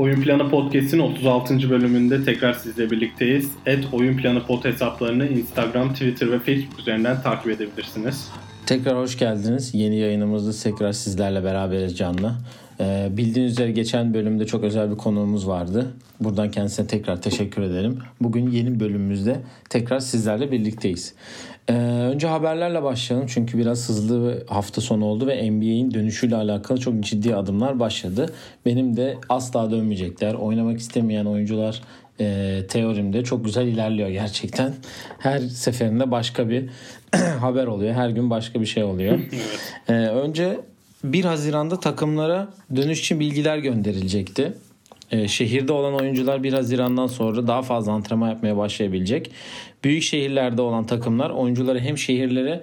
Oyun Planı Podcast'in 36. bölümünde tekrar sizle birlikteyiz. Et Oyun Planı Pod hesaplarını Instagram, Twitter ve Facebook üzerinden takip edebilirsiniz. Tekrar hoş geldiniz. Yeni yayınımızda tekrar sizlerle beraberiz canlı. Ee, bildiğiniz üzere geçen bölümde çok özel bir konuğumuz vardı. Buradan kendisine tekrar teşekkür ederim. Bugün yeni bölümümüzde tekrar sizlerle birlikteyiz. Ee, önce haberlerle başlayalım çünkü biraz hızlı hafta sonu oldu ve NBA'in dönüşüyle alakalı çok ciddi adımlar başladı. Benim de asla dönmeyecekler. Oynamak istemeyen oyuncular e, teorimde çok güzel ilerliyor gerçekten. Her seferinde başka bir haber oluyor. Her gün başka bir şey oluyor. ee, önce 1 Haziran'da takımlara dönüş için bilgiler gönderilecekti. Ee, şehirde olan oyuncular 1 Haziran'dan sonra daha fazla antrenman yapmaya başlayabilecek. Büyük şehirlerde olan takımlar oyuncuları hem şehirlere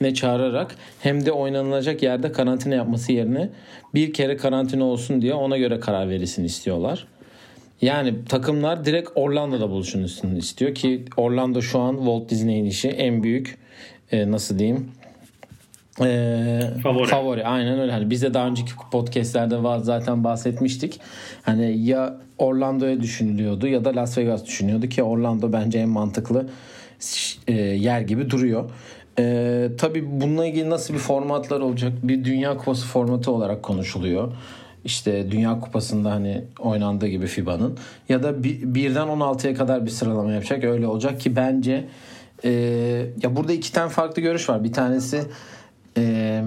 ne çağırarak hem de oynanılacak yerde karantina yapması yerine bir kere karantina olsun diye ona göre karar verilsin istiyorlar. Yani takımlar direkt Orlando'da buluşun istiyor ki Orlando şu an Walt Disney'in işi en büyük e, nasıl diyeyim ee, favori. favori aynen öyle. Hani biz de daha önceki podcastlerde zaten bahsetmiştik. Hani ya Orlando'ya düşünülüyordu ya da Las Vegas düşünüyordu ki Orlando bence en mantıklı e, yer gibi duruyor. Ee, tabii bununla ilgili nasıl bir formatlar olacak? Bir Dünya Kupası formatı olarak konuşuluyor. İşte Dünya Kupası'nda hani oynandığı gibi FIBA'nın ya da bir, birden 16'ya kadar bir sıralama yapacak. Öyle olacak ki bence e, ya burada iki tane farklı görüş var. Bir tanesi e,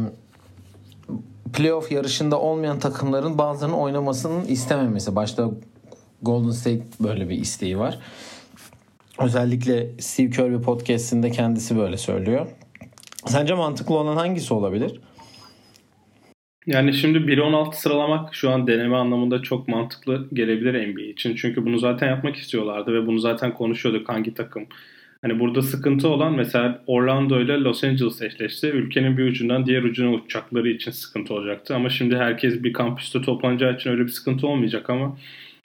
playoff yarışında olmayan takımların bazılarının oynamasının istememesi. Başta Golden State böyle bir isteği var. Özellikle Steve Kerr bir podcastinde kendisi böyle söylüyor. Sence mantıklı olan hangisi olabilir? Yani şimdi 1-16 sıralamak şu an deneme anlamında çok mantıklı gelebilir NBA için. Çünkü bunu zaten yapmak istiyorlardı ve bunu zaten konuşuyorduk hangi takım Hani burada sıkıntı olan mesela Orlando ile Los Angeles eşleşti. Ülkenin bir ucundan diğer ucuna uçacakları için sıkıntı olacaktı. Ama şimdi herkes bir kampüste toplanacağı için öyle bir sıkıntı olmayacak ama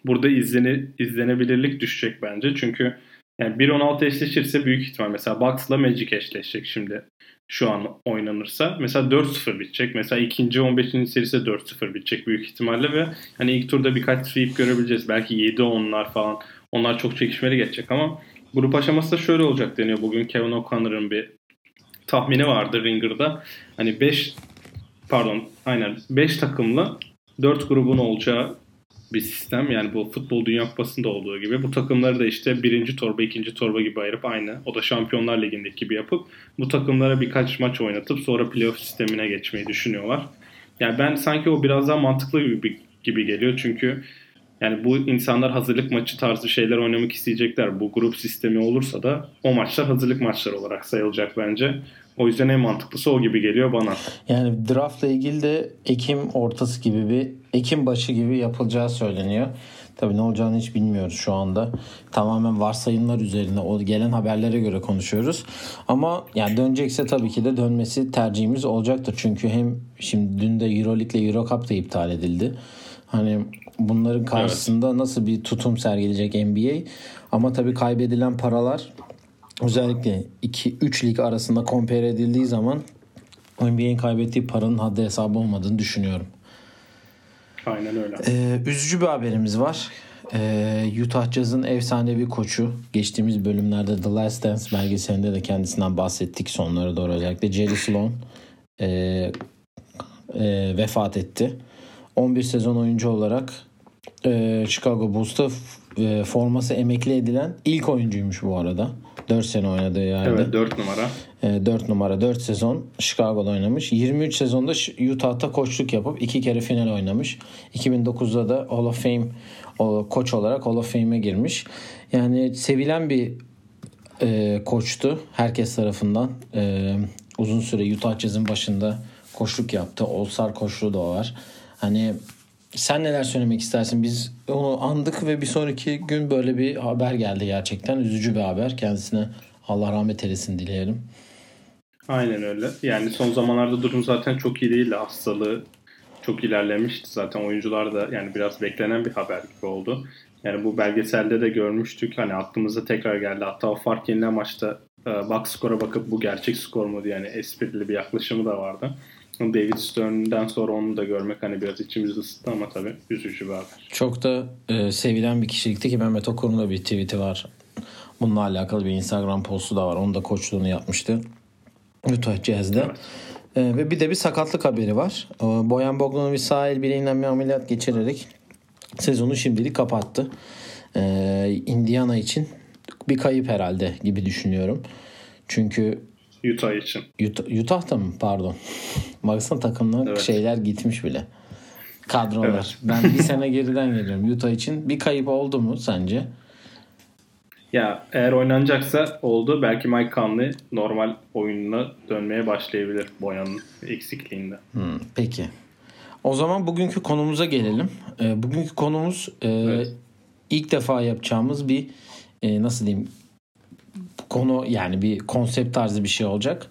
burada izlene, izlenebilirlik düşecek bence. Çünkü yani 1-16 eşleşirse büyük ihtimal mesela Bucks'la Magic eşleşecek şimdi şu an oynanırsa. Mesela 4-0 bitecek. Mesela ikinci 15. serisi 4-0 bitecek büyük ihtimalle ve hani ilk turda birkaç sweep görebileceğiz. Belki 7-10'lar falan. Onlar çok çekişmeli geçecek ama Grup aşaması da şöyle olacak deniyor bugün. Kevin O'Connor'ın bir tahmini vardı Ringer'da. Hani 5 pardon aynen 5 takımlı 4 grubun olacağı bir sistem. Yani bu futbol dünya kupasında olduğu gibi. Bu takımları da işte birinci torba, ikinci torba gibi ayırıp aynı. O da Şampiyonlar Ligi'ndeki gibi yapıp bu takımlara birkaç maç oynatıp sonra playoff sistemine geçmeyi düşünüyorlar. Yani ben sanki o biraz daha mantıklı gibi, gibi geliyor. Çünkü yani bu insanlar hazırlık maçı tarzı şeyler oynamak isteyecekler. Bu grup sistemi olursa da o maçlar hazırlık maçları olarak sayılacak bence. O yüzden en mantıklısı o gibi geliyor bana. Yani draftla ilgili de Ekim ortası gibi bir Ekim başı gibi yapılacağı söyleniyor. Tabii ne olacağını hiç bilmiyoruz şu anda. Tamamen varsayımlar üzerine o gelen haberlere göre konuşuyoruz. Ama yani dönecekse tabii ki de dönmesi tercihimiz olacaktır. Çünkü hem şimdi dün de Euroleague ile Eurocup da iptal edildi. Hani bunların karşısında evet. nasıl bir tutum sergileyecek NBA? Ama tabii kaybedilen paralar özellikle 2-3 lig arasında compare edildiği zaman NBA'in kaybettiği paranın haddi hesabı olmadığını düşünüyorum. Aynen öyle. Ee, üzücü bir haberimiz var. Ee, Utah Jazz'ın efsanevi koçu geçtiğimiz bölümlerde The Last Dance belgeselinde de kendisinden bahsettik sonlara doğru özellikle Jerry Sloan e, e, vefat etti. 11 sezon oyuncu olarak e, Chicago Bulls'ta e, forması emekli edilen ilk oyuncuymuş bu arada. 4 sene oynadığı yerde. Evet 4 numara. E, 4 numara 4 sezon Chicago'da oynamış. 23 sezonda Utah'ta koçluk yapıp 2 kere final oynamış. 2009'da da Hall of Fame o, koç olarak Hall of Fame'e girmiş. Yani sevilen bir e, koçtu herkes tarafından. E, uzun süre Utah Jazz'ın başında koçluk yaptı. All-Star koçluğu da var. Hani sen neler söylemek istersin? Biz onu andık ve bir sonraki gün böyle bir haber geldi gerçekten. Üzücü bir haber. Kendisine Allah rahmet eylesin dileyelim. Aynen öyle. Yani son zamanlarda durum zaten çok iyi değildi. Hastalığı çok ilerlemişti. Zaten oyuncular da yani biraz beklenen bir haber gibi oldu. Yani bu belgeselde de görmüştük. Hani aklımıza tekrar geldi. Hatta o fark yenilen maçta e, box skora bakıp bu gerçek skor mu diye yani esprili bir yaklaşımı da vardı. David Stern'den sonra onu da görmek hani biraz içimizi ısıttı ama tabii üzücü bir haber. Çok da e, sevilen bir kişilikti ki Mehmet Okur'un da bir tweet'i var. Bununla alakalı bir Instagram postu da var. Onun da koçluğunu yapmıştı. Utah Jazz'de. Evet. E, ve bir de bir sakatlık haberi var. E, Boyan Bogdanovic sağ el bileğinden bir ameliyat geçirerek sezonu şimdilik kapattı. E, Indiana için bir kayıp herhalde gibi düşünüyorum. Çünkü Utah için. Utah, Utah'ta mı? Pardon. Baksana takımlar evet. şeyler gitmiş bile. Kadrolar. Evet. Ben bir sene geriden geliyorum. Utah için bir kayıp oldu mu sence? Ya eğer oynanacaksa oldu. Belki Mike Conley normal oyununa dönmeye başlayabilir Boyan'ın eksikliğinde. Hmm, peki. O zaman bugünkü konumuza gelelim. E, bugünkü konumuz e, evet. ilk defa yapacağımız bir e, nasıl diyeyim konu yani bir konsept tarzı bir şey olacak.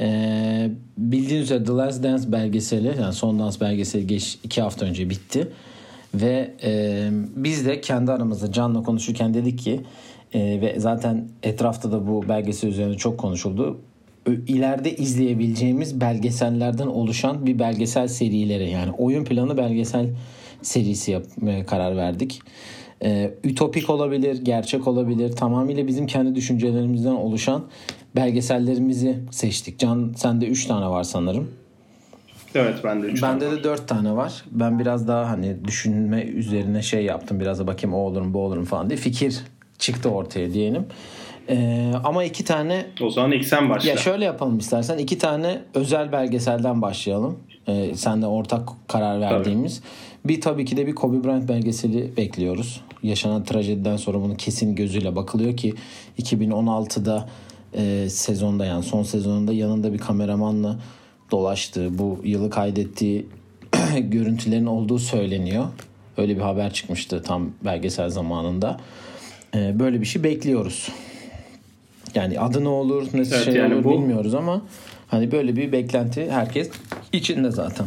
Ee, bildiğiniz üzere The Last Dance belgeseli yani son dans belgeseli geç iki hafta önce bitti. Ve e, biz de kendi aramızda Can'la konuşurken dedik ki e, ve zaten etrafta da bu belgesel üzerine çok konuşuldu. İleride izleyebileceğimiz belgesellerden oluşan bir belgesel serileri yani oyun planı belgesel serisi yapmaya karar verdik e, ütopik olabilir, gerçek olabilir. Tamamıyla bizim kendi düşüncelerimizden oluşan belgesellerimizi seçtik. Can sende 3 tane var sanırım. Evet bende 3 Bende de 4 tane var. Ben biraz daha hani düşünme üzerine şey yaptım. Biraz da bakayım o olurum bu olurum falan diye fikir çıktı ortaya diyelim. Ee, ama iki tane... O zaman ilk sen başla. Ya şöyle yapalım istersen. iki tane özel belgeselden başlayalım. Ee, senle ortak karar verdiğimiz. Tabii. Bir tabii ki de bir Kobe Bryant belgeseli bekliyoruz. Yaşanan trajediden sonra bunu kesin gözüyle bakılıyor ki 2016'da e, sezonda yani son sezonunda yanında bir kameramanla dolaştığı, bu yılı kaydettiği görüntülerin olduğu söyleniyor. Öyle bir haber çıkmıştı tam belgesel zamanında. E, böyle bir şey bekliyoruz. Yani adı ne olur, ne evet, şey yani olur bu... bilmiyoruz ama hani böyle bir beklenti herkes içinde zaten.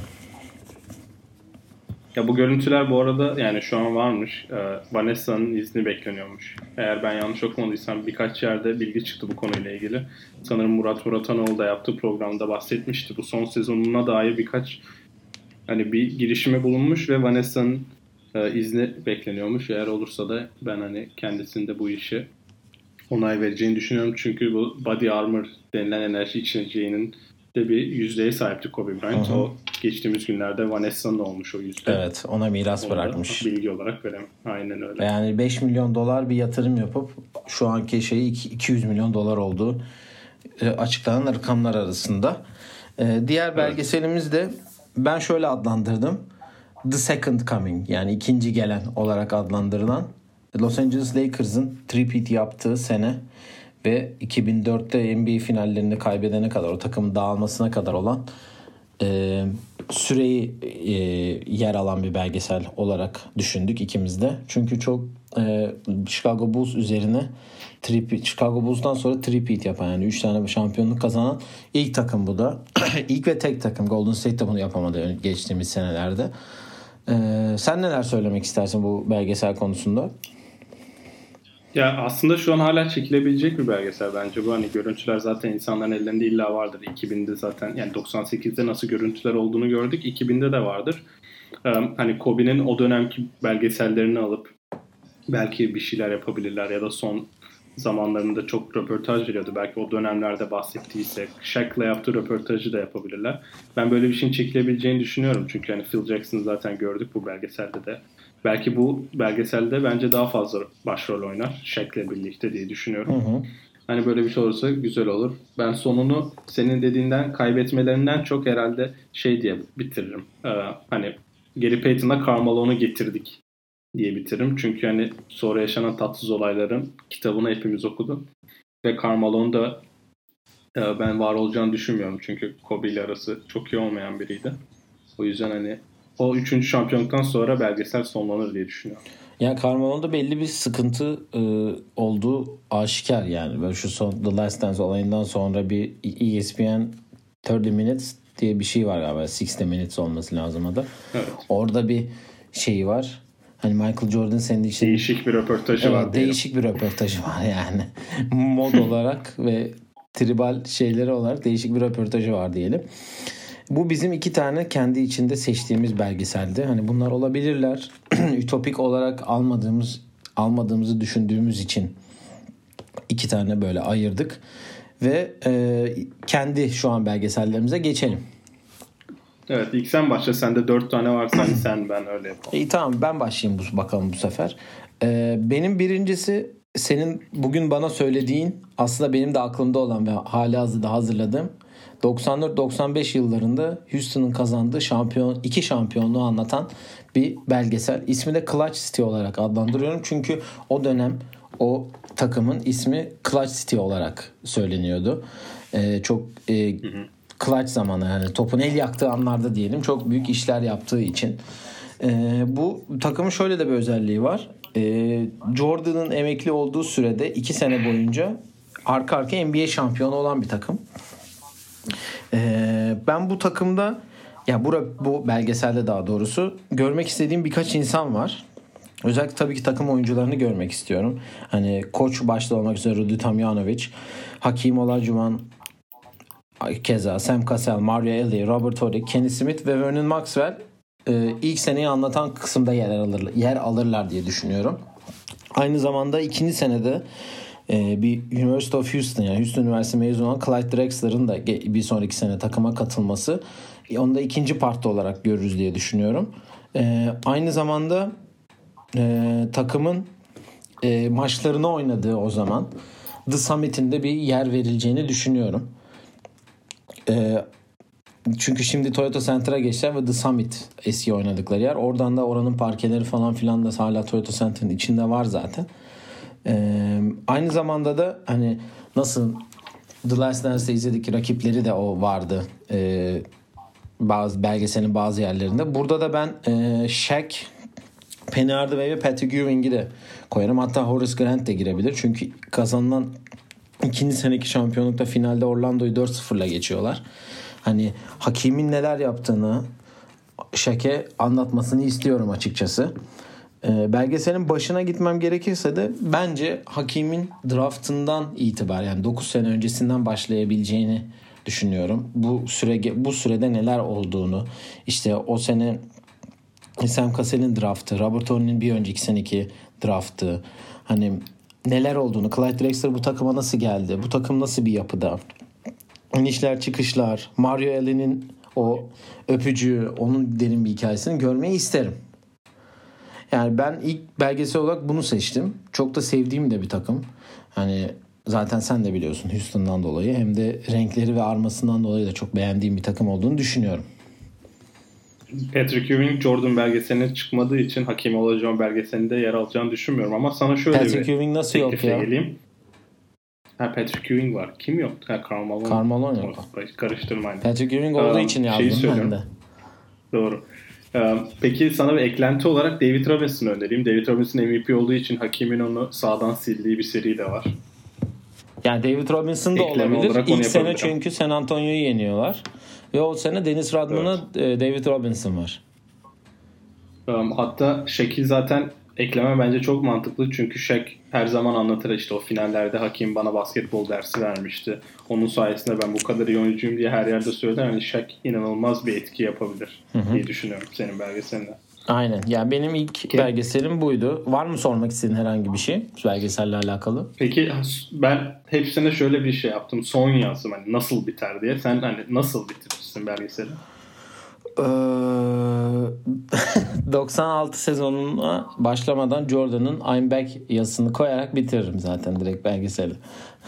Ya bu görüntüler bu arada yani şu an varmış. Ee, Vanessa'nın izni bekleniyormuş. Eğer ben yanlış okumadıysam birkaç yerde bilgi çıktı bu konuyla ilgili. Sanırım Murat Muratanoğlu da yaptığı programda bahsetmişti. Bu son sezonuna dair birkaç hani bir girişime bulunmuş ve Vanessa'nın e, izni bekleniyormuş. Eğer olursa da ben hani kendisinde bu işi onay vereceğini düşünüyorum. Çünkü bu body armor denilen enerji içeceğinin de bir yüzdeye sahipti Kobe Bryant. Hı hı. O geçtiğimiz günlerde Vanessa'nın olmuş o yüzde. Evet ona miras Onu bırakmış. Bilgi olarak veremem. Aynen öyle. Yani 5 milyon dolar bir yatırım yapıp şu anki şeyi 200 milyon dolar olduğu e, açıklanan rakamlar arasında. E, diğer belgeselimiz de ben şöyle adlandırdım. The Second Coming yani ikinci gelen olarak adlandırılan Los Angeles Lakers'ın tripit yaptığı sene ve 2004'te NBA finallerini kaybedene kadar o takımın dağılmasına kadar olan e, süreyi e, yer alan bir belgesel olarak düşündük ikimiz de. Çünkü çok e, Chicago Bulls üzerine trip, Chicago Bulls'tan sonra tripit yapan yani 3 tane şampiyonluk kazanan ilk takım bu da. ilk ve tek takım. Golden State de bunu yapamadı geçtiğimiz senelerde. E, sen neler söylemek istersin bu belgesel konusunda? Ya aslında şu an hala çekilebilecek bir belgesel bence bu. Hani görüntüler zaten insanların ellerinde illa vardır. 2000'de zaten yani 98'de nasıl görüntüler olduğunu gördük. 2000'de de vardır. Ee, hani Kobe'nin o dönemki belgesellerini alıp belki bir şeyler yapabilirler ya da son zamanlarında çok röportaj veriyordu. Belki o dönemlerde bahsettiyse Shaq'la yaptığı röportajı da yapabilirler. Ben böyle bir şeyin çekilebileceğini düşünüyorum. Çünkü hani Phil Jackson zaten gördük bu belgeselde de belki bu belgeselde bence daha fazla başrol oynar Shaq'le birlikte diye düşünüyorum. Hı hı. Hani böyle bir şey olursa güzel olur. Ben sonunu senin dediğinden kaybetmelerinden çok herhalde şey diye bitiririm. Ee, hani Gary Payton'a Carmelo'nu getirdik diye bitiririm. Çünkü hani sonra yaşanan tatsız olayların kitabını hepimiz okuduk. Ve Carmelo'nun da e, ben var olacağını düşünmüyorum. Çünkü Kobe ile arası çok iyi olmayan biriydi. O yüzden hani o üçüncü şampiyonluktan sonra belgesel sonlanır diye düşünüyorum. Yani Carmelo'da belli bir sıkıntı e, olduğu aşikar yani. Böyle şu son The Last Dance olayından sonra bir ESPN 30 Minutes diye bir şey var galiba. 60 Minutes olması lazım adı. Evet. Orada bir şey var. Hani Michael Jordan senin için... Değişik bir röportajı evet, var. Değişik diyelim. bir röportajı var yani. Mod olarak ve tribal şeyleri olarak değişik bir röportajı var diyelim. Bu bizim iki tane kendi içinde seçtiğimiz belgeseldi. Hani bunlar olabilirler. Ütopik olarak almadığımız almadığımızı düşündüğümüz için iki tane böyle ayırdık ve e, kendi şu an belgesellerimize geçelim. Evet ilk sen başla. Sende dört tane varsa hani sen ben öyle yapalım. İyi tamam ben başlayayım bu, bakalım bu sefer. Ee, benim birincisi senin bugün bana söylediğin aslında benim de aklımda olan ve hali hazırda hazırladığım 94-95 yıllarında Houston'ın kazandığı şampiyon iki şampiyonluğu anlatan bir belgesel. İsmi de Clutch City olarak adlandırıyorum. Çünkü o dönem o takımın ismi Clutch City olarak söyleniyordu. Ee, çok e, clutch zamanı yani topun el yaktığı anlarda diyelim çok büyük işler yaptığı için. Ee, bu takımın şöyle de bir özelliği var. Ee, Jordan'ın emekli olduğu sürede iki sene boyunca arka arka NBA şampiyonu olan bir takım. Ee, ben bu takımda ya bu, bu belgeselde daha doğrusu görmek istediğim birkaç insan var. Özellikle tabii ki takım oyuncularını görmek istiyorum. Hani koç başta olmak üzere Rudi Tomjanovic, Hakim Olajuwon, keza Sam Cassell, Mario Elie, Robert Horry, Kenny Smith ve Vernon Maxwell e, ilk seneyi anlatan kısımda yer, alırlar, yer alırlar diye düşünüyorum. Aynı zamanda ikinci senede e, bir University of Houston yani Houston Üniversitesi mezunu olan Clyde Drexler'ın da bir sonraki sene takıma katılması e, onu da ikinci parti olarak görürüz diye düşünüyorum. E, aynı zamanda e, takımın e, maçlarını oynadığı o zaman The Summit'in de bir yer verileceğini düşünüyorum. E, çünkü şimdi Toyota Center'a geçtiler ve The Summit eski oynadıkları yer. Oradan da oranın parkeleri falan filan da hala Toyota Center'ın içinde var zaten. Ee, aynı zamanda da hani nasıl The Last Dance'de izledik rakipleri de o vardı. Ee, bazı belgeselin bazı yerlerinde. Burada da ben e, Shaq, Penny Hardaway ve Patrick Ewing'i de koyarım. Hatta Horace Grant de girebilir. Çünkü kazanılan ikinci seneki şampiyonlukta finalde Orlando'yu 4-0'la geçiyorlar. Hani Hakim'in neler yaptığını Şeke anlatmasını istiyorum açıkçası. E, belgeselin başına gitmem gerekirse de bence Hakim'in draftından itibaren yani 9 sene öncesinden başlayabileceğini düşünüyorum. Bu süre bu sürede neler olduğunu işte o sene Sam Cassell'in draftı, Robert Horry'nin bir önceki seneki draftı hani neler olduğunu, Clyde Drexler bu takıma nasıl geldi, bu takım nasıl bir yapıda, inişler çıkışlar, Mario Ellen'in o öpücüğü, onun derin bir hikayesini görmeyi isterim. Yani ben ilk belgesel olarak bunu seçtim. Çok da sevdiğim de bir takım. Hani zaten sen de biliyorsun Houston'dan dolayı hem de renkleri ve armasından dolayı da çok beğendiğim bir takım olduğunu düşünüyorum. Patrick Ewing Jordan belgeseline çıkmadığı için Hakim olacağım belgeselinde yer alacağını düşünmüyorum ama sana şöyle Patrick bir Ewing nasıl yok ya? geleyim. Ha Patrick Ewing var. Kim yok? Ha Karl Malone. Karl Malone yok. Karıştırmayın. Patrick Ewing olduğu için yazdım ben de. Doğru. Peki sana bir eklenti olarak David Robinson'ı önereyim. David Robinson MVP olduğu için Hakim'in onu sağdan sildiği bir seri de var. Yani David Robinson da Ekleme olabilir. İlk sene çünkü San Antonio'yu yeniyorlar. Ve o sene Dennis Rodman'a evet. David Robinson var. Hatta Şekil zaten ekleme bence çok mantıklı. Çünkü Shaq her zaman anlatır işte o finallerde Hakim bana basketbol dersi vermişti. Onun sayesinde ben bu kadar iyi oyuncuyum diye her yerde söyler. Yani Shaq inanılmaz bir etki yapabilir hı hı. diye düşünüyorum senin belgeselinde. Aynen. Yani benim ilk Ki, belgeselim buydu. Var mı sormak istediğin herhangi bir şey belgeselle alakalı? Peki ben hepsine şöyle bir şey yaptım. Son yazdım hani nasıl biter diye. Sen hani nasıl bitirirsin belgeseli? 96 ee, sezonuna başlamadan Jordan'ın I'm Back yazısını koyarak bitiririm zaten direkt belgeseli.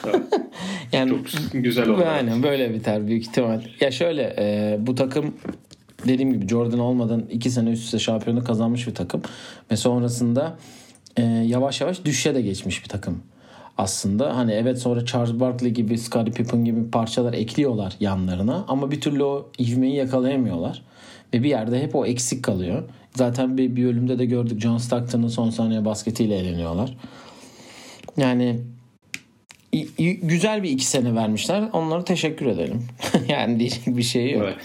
yani Çok güzel oldu. Aynen böyle biter büyük ihtimal. Ya şöyle e, bu takım dediğim gibi Jordan olmadan 2 sene üst üste şampiyonu kazanmış bir takım. Ve sonrasında e, yavaş yavaş düşüşe de geçmiş bir takım aslında. Hani evet sonra Charles Barkley gibi, Scottie Pippen gibi parçalar ekliyorlar yanlarına ama bir türlü o ivmeyi yakalayamıyorlar. Ve bir yerde hep o eksik kalıyor. Zaten bir, bir bölümde de gördük John Stockton'ın son saniye basketiyle eğleniyorlar. Yani güzel bir iki sene vermişler. Onlara teşekkür edelim. yani diyecek bir şey yok. Evet.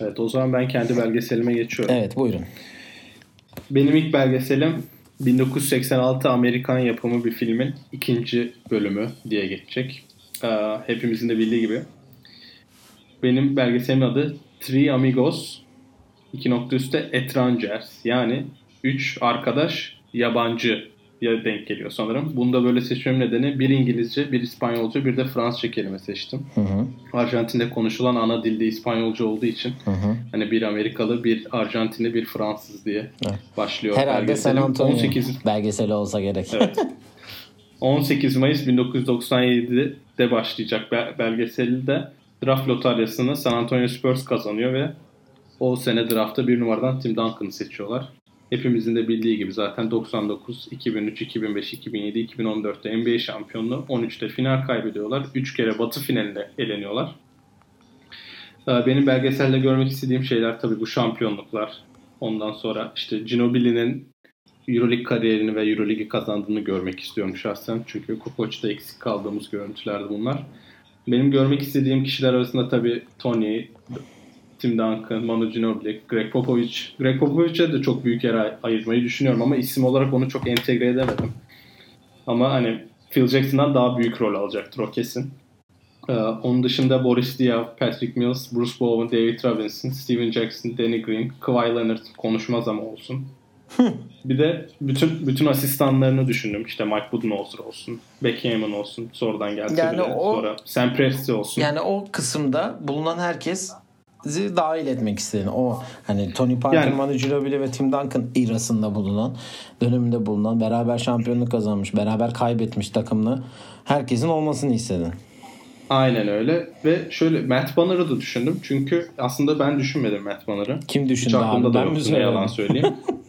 Evet o zaman ben kendi belgeselime geçiyorum. Evet buyurun. Benim ilk belgeselim 1986 Amerikan yapımı bir filmin ikinci bölümü diye geçecek. Ee, hepimizin de bildiği gibi benim belgeselimin adı Three Amigos iki nokta üstte Etrangers yani üç arkadaş yabancı ya denk geliyor sanırım. Bunda böyle seçmem nedeni bir İngilizce, bir İspanyolca, bir de Fransızca kelime seçtim. Hı hı. Arjantin'de konuşulan ana dilde İspanyolca olduğu için Hı hı. hani bir Amerikalı, bir Arjantinli, bir Fransız diye Evet. başlıyor. Herhalde San. Antonio 18 belgeseli olsa gerek. Evet. 18 Mayıs 1997'de başlayacak be- belgeseli de draft lotaryasını San Antonio Spurs kazanıyor ve o sene draftta bir numaradan Tim Duncan'ı seçiyorlar. Hepimizin de bildiği gibi zaten 99, 2003, 2005, 2007, 2014'te NBA şampiyonluğu, 13'te final kaybediyorlar. 3 kere batı finaline eleniyorlar. Ee, Benim belgeselde görmek istediğim şeyler tabii bu şampiyonluklar. Ondan sonra işte Ginobili'nin Euroleague kariyerini ve Euroleague'i kazandığını görmek istiyorum şahsen. Çünkü Kukoç'ta eksik kaldığımız görüntülerdi bunlar. Benim görmek istediğim kişiler arasında tabii Tony, Tim Duncan, Manu Ginobili, Greg Popovich. Greg Popovich'e de çok büyük yer ay- ayırmayı düşünüyorum ama isim olarak onu çok entegre edemedim. Ama hani Phil Jackson'dan daha büyük rol alacaktır o kesin. Ee, onun dışında Boris Diaw, Patrick Mills, Bruce Bowen, David Robinson, Steven Jackson, Danny Green, Kawhi Leonard konuşmaz ama olsun. Bir de bütün bütün asistanlarını düşündüm. İşte Mike Budenholzer olsun, Becky Hammon olsun, sonradan geldi Yani o- Sonra Sam Presti olsun. Yani o kısımda bulunan herkes dahil etmek istediğini. O hani Tony Parker, Yani- Manu Ginobili ve Tim Duncan irasında bulunan, döneminde bulunan, beraber şampiyonluk kazanmış, beraber kaybetmiş takımlı herkesin olmasını istedin. Aynen öyle. Ve şöyle Matt Banner'ı da düşündüm. Çünkü aslında ben düşünmedim Matt Banner'ı. Kim Hiç düşündü aklımda abi? da Ben mi yoktu ne yalan söyleyeyim.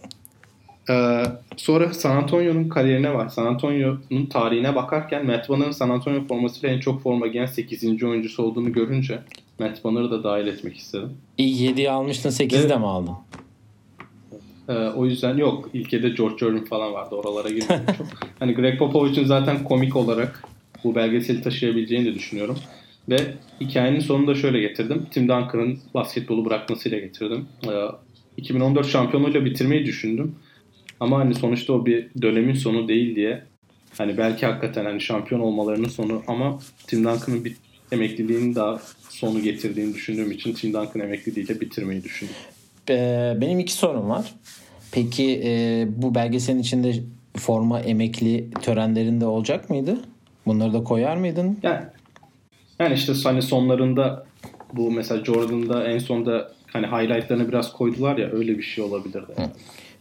Ee, sonra San Antonio'nun kariyerine var. San Antonio'nun tarihine bakarken Matt Banner'ın San Antonio formasıyla en çok forma giyen 8. oyuncusu olduğunu görünce Matt Banner'ı da dahil etmek istedim. İyi 7'yi almıştın 8'i Evet. de mi aldın? Ee, o yüzden yok. İlkede George Irvin falan vardı. Oralara girmedim çok. Hani Greg Popovich'in zaten komik olarak bu belgeseli taşıyabileceğini de düşünüyorum. Ve hikayenin sonunda şöyle getirdim. Tim Duncan'ın basketbolu bırakmasıyla getirdim. Ee, 2014 şampiyonluğuyla bitirmeyi düşündüm. Ama hani sonuçta o bir dönemin sonu değil diye hani belki hakikaten hani şampiyon olmalarının sonu ama Tim Duncan'ın bir emekliliğinin daha sonu getirdiğini düşündüğüm için Tim Duncan emekliliğiyle bitirmeyi düşündüm. Ee, benim iki sorum var. Peki e, bu belgeselin içinde forma emekli törenlerinde olacak mıydı? Bunları da koyar mıydın? Yani, yani işte hani sonlarında bu mesela Jordan'da en sonda hani highlightlarını biraz koydular ya öyle bir şey olabilirdi.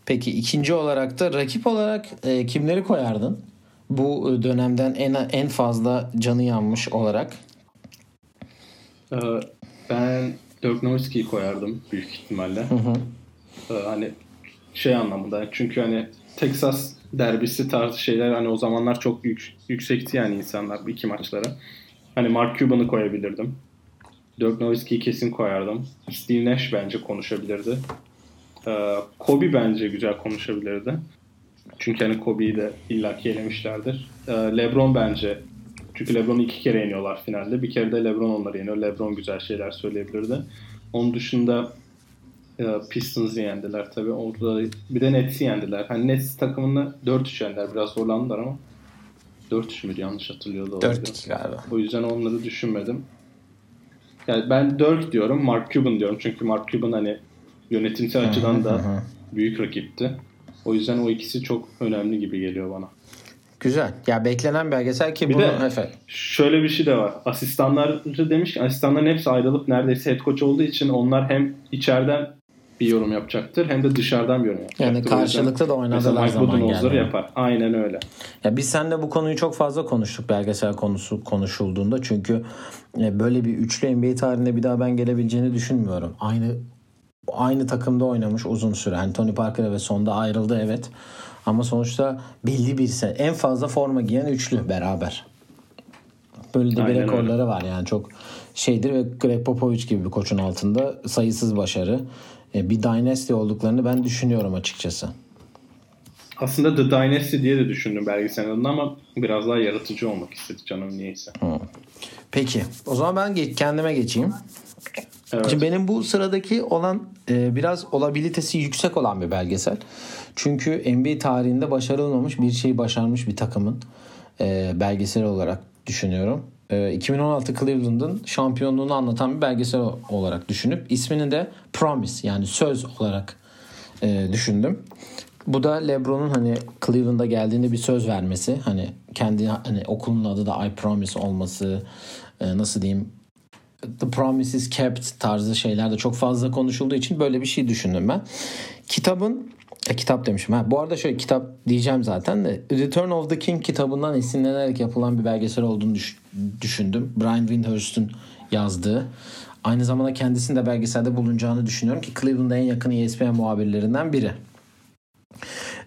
Peki ikinci olarak da rakip olarak e, kimleri koyardın? Bu e, dönemden en en fazla canı yanmış olarak. Ee, ben Dirk Nowitzki'yi koyardım büyük ihtimalle. Ee, hani şey anlamında çünkü hani Texas derbisi tarzı şeyler hani o zamanlar çok yük, yüksekti yani insanlar bu iki maçlara. Hani Mark Cuban'ı koyabilirdim. Dirk Nowitzki'yi kesin koyardım. Steve Nash bence konuşabilirdi. Ee, Kobe bence güzel konuşabilirdi. Çünkü hani Kobe'yi de illaki elemişlerdir. Ee, LeBron bence çünkü LeBron'u iki kere yeniyorlar finalde. Bir kere de LeBron onları yeniyor. LeBron güzel şeyler söyleyebilirdi. Onun dışında e, Pistons'ı yendiler tabii. Orada bir de Nets'i yendiler. Hani Nets takımını 4-3 yendiler. Biraz zorlandılar ama 4-3 müydü yanlış hatırlıyor da olabilirim. 4-2 galiba. O yüzden onları düşünmedim. Yani ben Dirk diyorum, Mark Cuban diyorum. Çünkü Mark Cuban hani yönetimsel açıdan da büyük rakipti. O yüzden o ikisi çok önemli gibi geliyor bana. Güzel. Ya beklenen belgesel ki Bir bunu de- efendim. Şöyle bir şey de var. Asistanları demiş ki asistanların hepsi ayrılıp neredeyse head coach olduğu için onlar hem içeriden bir yorum yapacaktır hem de dışarıdan bir yorum yapacaktır. Yani karşılıklı da oynadılar zaman geldi. yapar. Aynen öyle. Ya biz seninle bu konuyu çok fazla konuştuk belgesel konusu konuşulduğunda. Çünkü e, böyle bir üçlü NBA tarihinde bir daha ben gelebileceğini düşünmüyorum. Aynı aynı takımda oynamış uzun süre. Hani Tony Parker ve sonda ayrıldı evet. Ama sonuçta belli bir sene en fazla forma giyen üçlü beraber. Böyle de bir Aynen rekorları var yani çok şeydir ve Greg Popovich gibi bir koçun altında sayısız başarı. E, Bir dynasty olduklarını ben düşünüyorum açıkçası. Aslında The Dynasty diye de düşündüm belgeselin adını ama biraz daha yaratıcı olmak istedi canım niyeyse. Peki o zaman ben kendime geçeyim. Evet. Şimdi benim bu sıradaki olan e, biraz olabilitesi yüksek olan bir belgesel. Çünkü NBA tarihinde başarılmamış bir şeyi başarmış bir takımın e, belgeseli olarak düşünüyorum. 2016 Cleveland'ın şampiyonluğunu anlatan bir belgesel olarak düşünüp ismini de Promise yani söz olarak e, düşündüm. Bu da LeBron'un hani Cleveland'a geldiğinde bir söz vermesi. Hani kendi hani okulun adı da I Promise olması. E, nasıl diyeyim? The Promise is Kept tarzı şeyler de çok fazla konuşulduğu için böyle bir şey düşündüm ben. Kitabın e, kitap demişim. Ha, bu arada şöyle kitap diyeceğim zaten de Return of the King kitabından esinlenerek yapılan bir belgesel olduğunu düş- düşündüm. Brian Windhurst'un yazdığı. Aynı zamanda kendisinin de belgeselde bulunacağını düşünüyorum ki Cleveland'a en yakın ESPN muhabirlerinden biri.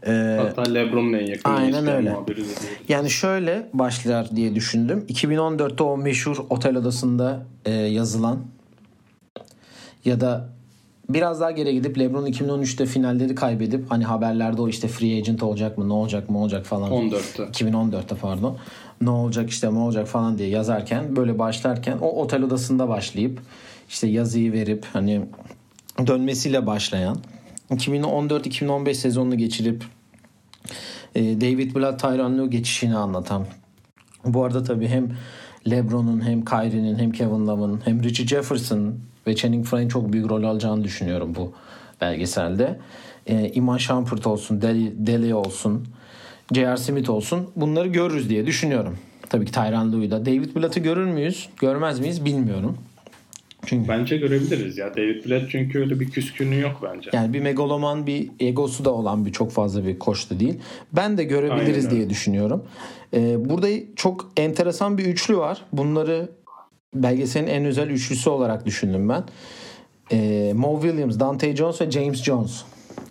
Ee, Hatta LeBron'un en yakın aynen öyle. Yani şöyle başlar diye düşündüm. 2014'te o meşhur otel odasında e, yazılan ya da biraz daha geri gidip LeBron 2013'te finalleri kaybedip hani haberlerde o işte free agent olacak mı ne olacak mı olacak falan. 14'te. 2014'te pardon. Ne olacak işte ne olacak falan diye yazarken böyle başlarken o otel odasında başlayıp işte yazıyı verip hani dönmesiyle başlayan 2014-2015 sezonunu geçirip e, David Blatt Tyronn geçişini anlatan. Bu arada tabii hem LeBron'un hem Kyrie'nin hem Kevin Love'ın hem Richie Jefferson ve Channing Frye'in çok büyük rol alacağını düşünüyorum bu belgeselde. E, Iman Shumpert olsun, Deli olsun, J.R. Smith olsun bunları görürüz diye düşünüyorum. Tabii ki Tyron Lue'yu da. David Blatt'ı görür müyüz? Görmez miyiz? Bilmiyorum. Çünkü Bence görebiliriz ya. David Blatt çünkü öyle bir küskünlüğü yok bence. Yani bir megaloman bir egosu da olan bir çok fazla bir koç da değil. Ben de görebiliriz Aynen. diye düşünüyorum. Ee, burada çok enteresan bir üçlü var. Bunları belgeselin en özel üçlüsü olarak düşündüm ben. Ee, Mo Williams, Dante Jones ve James Jones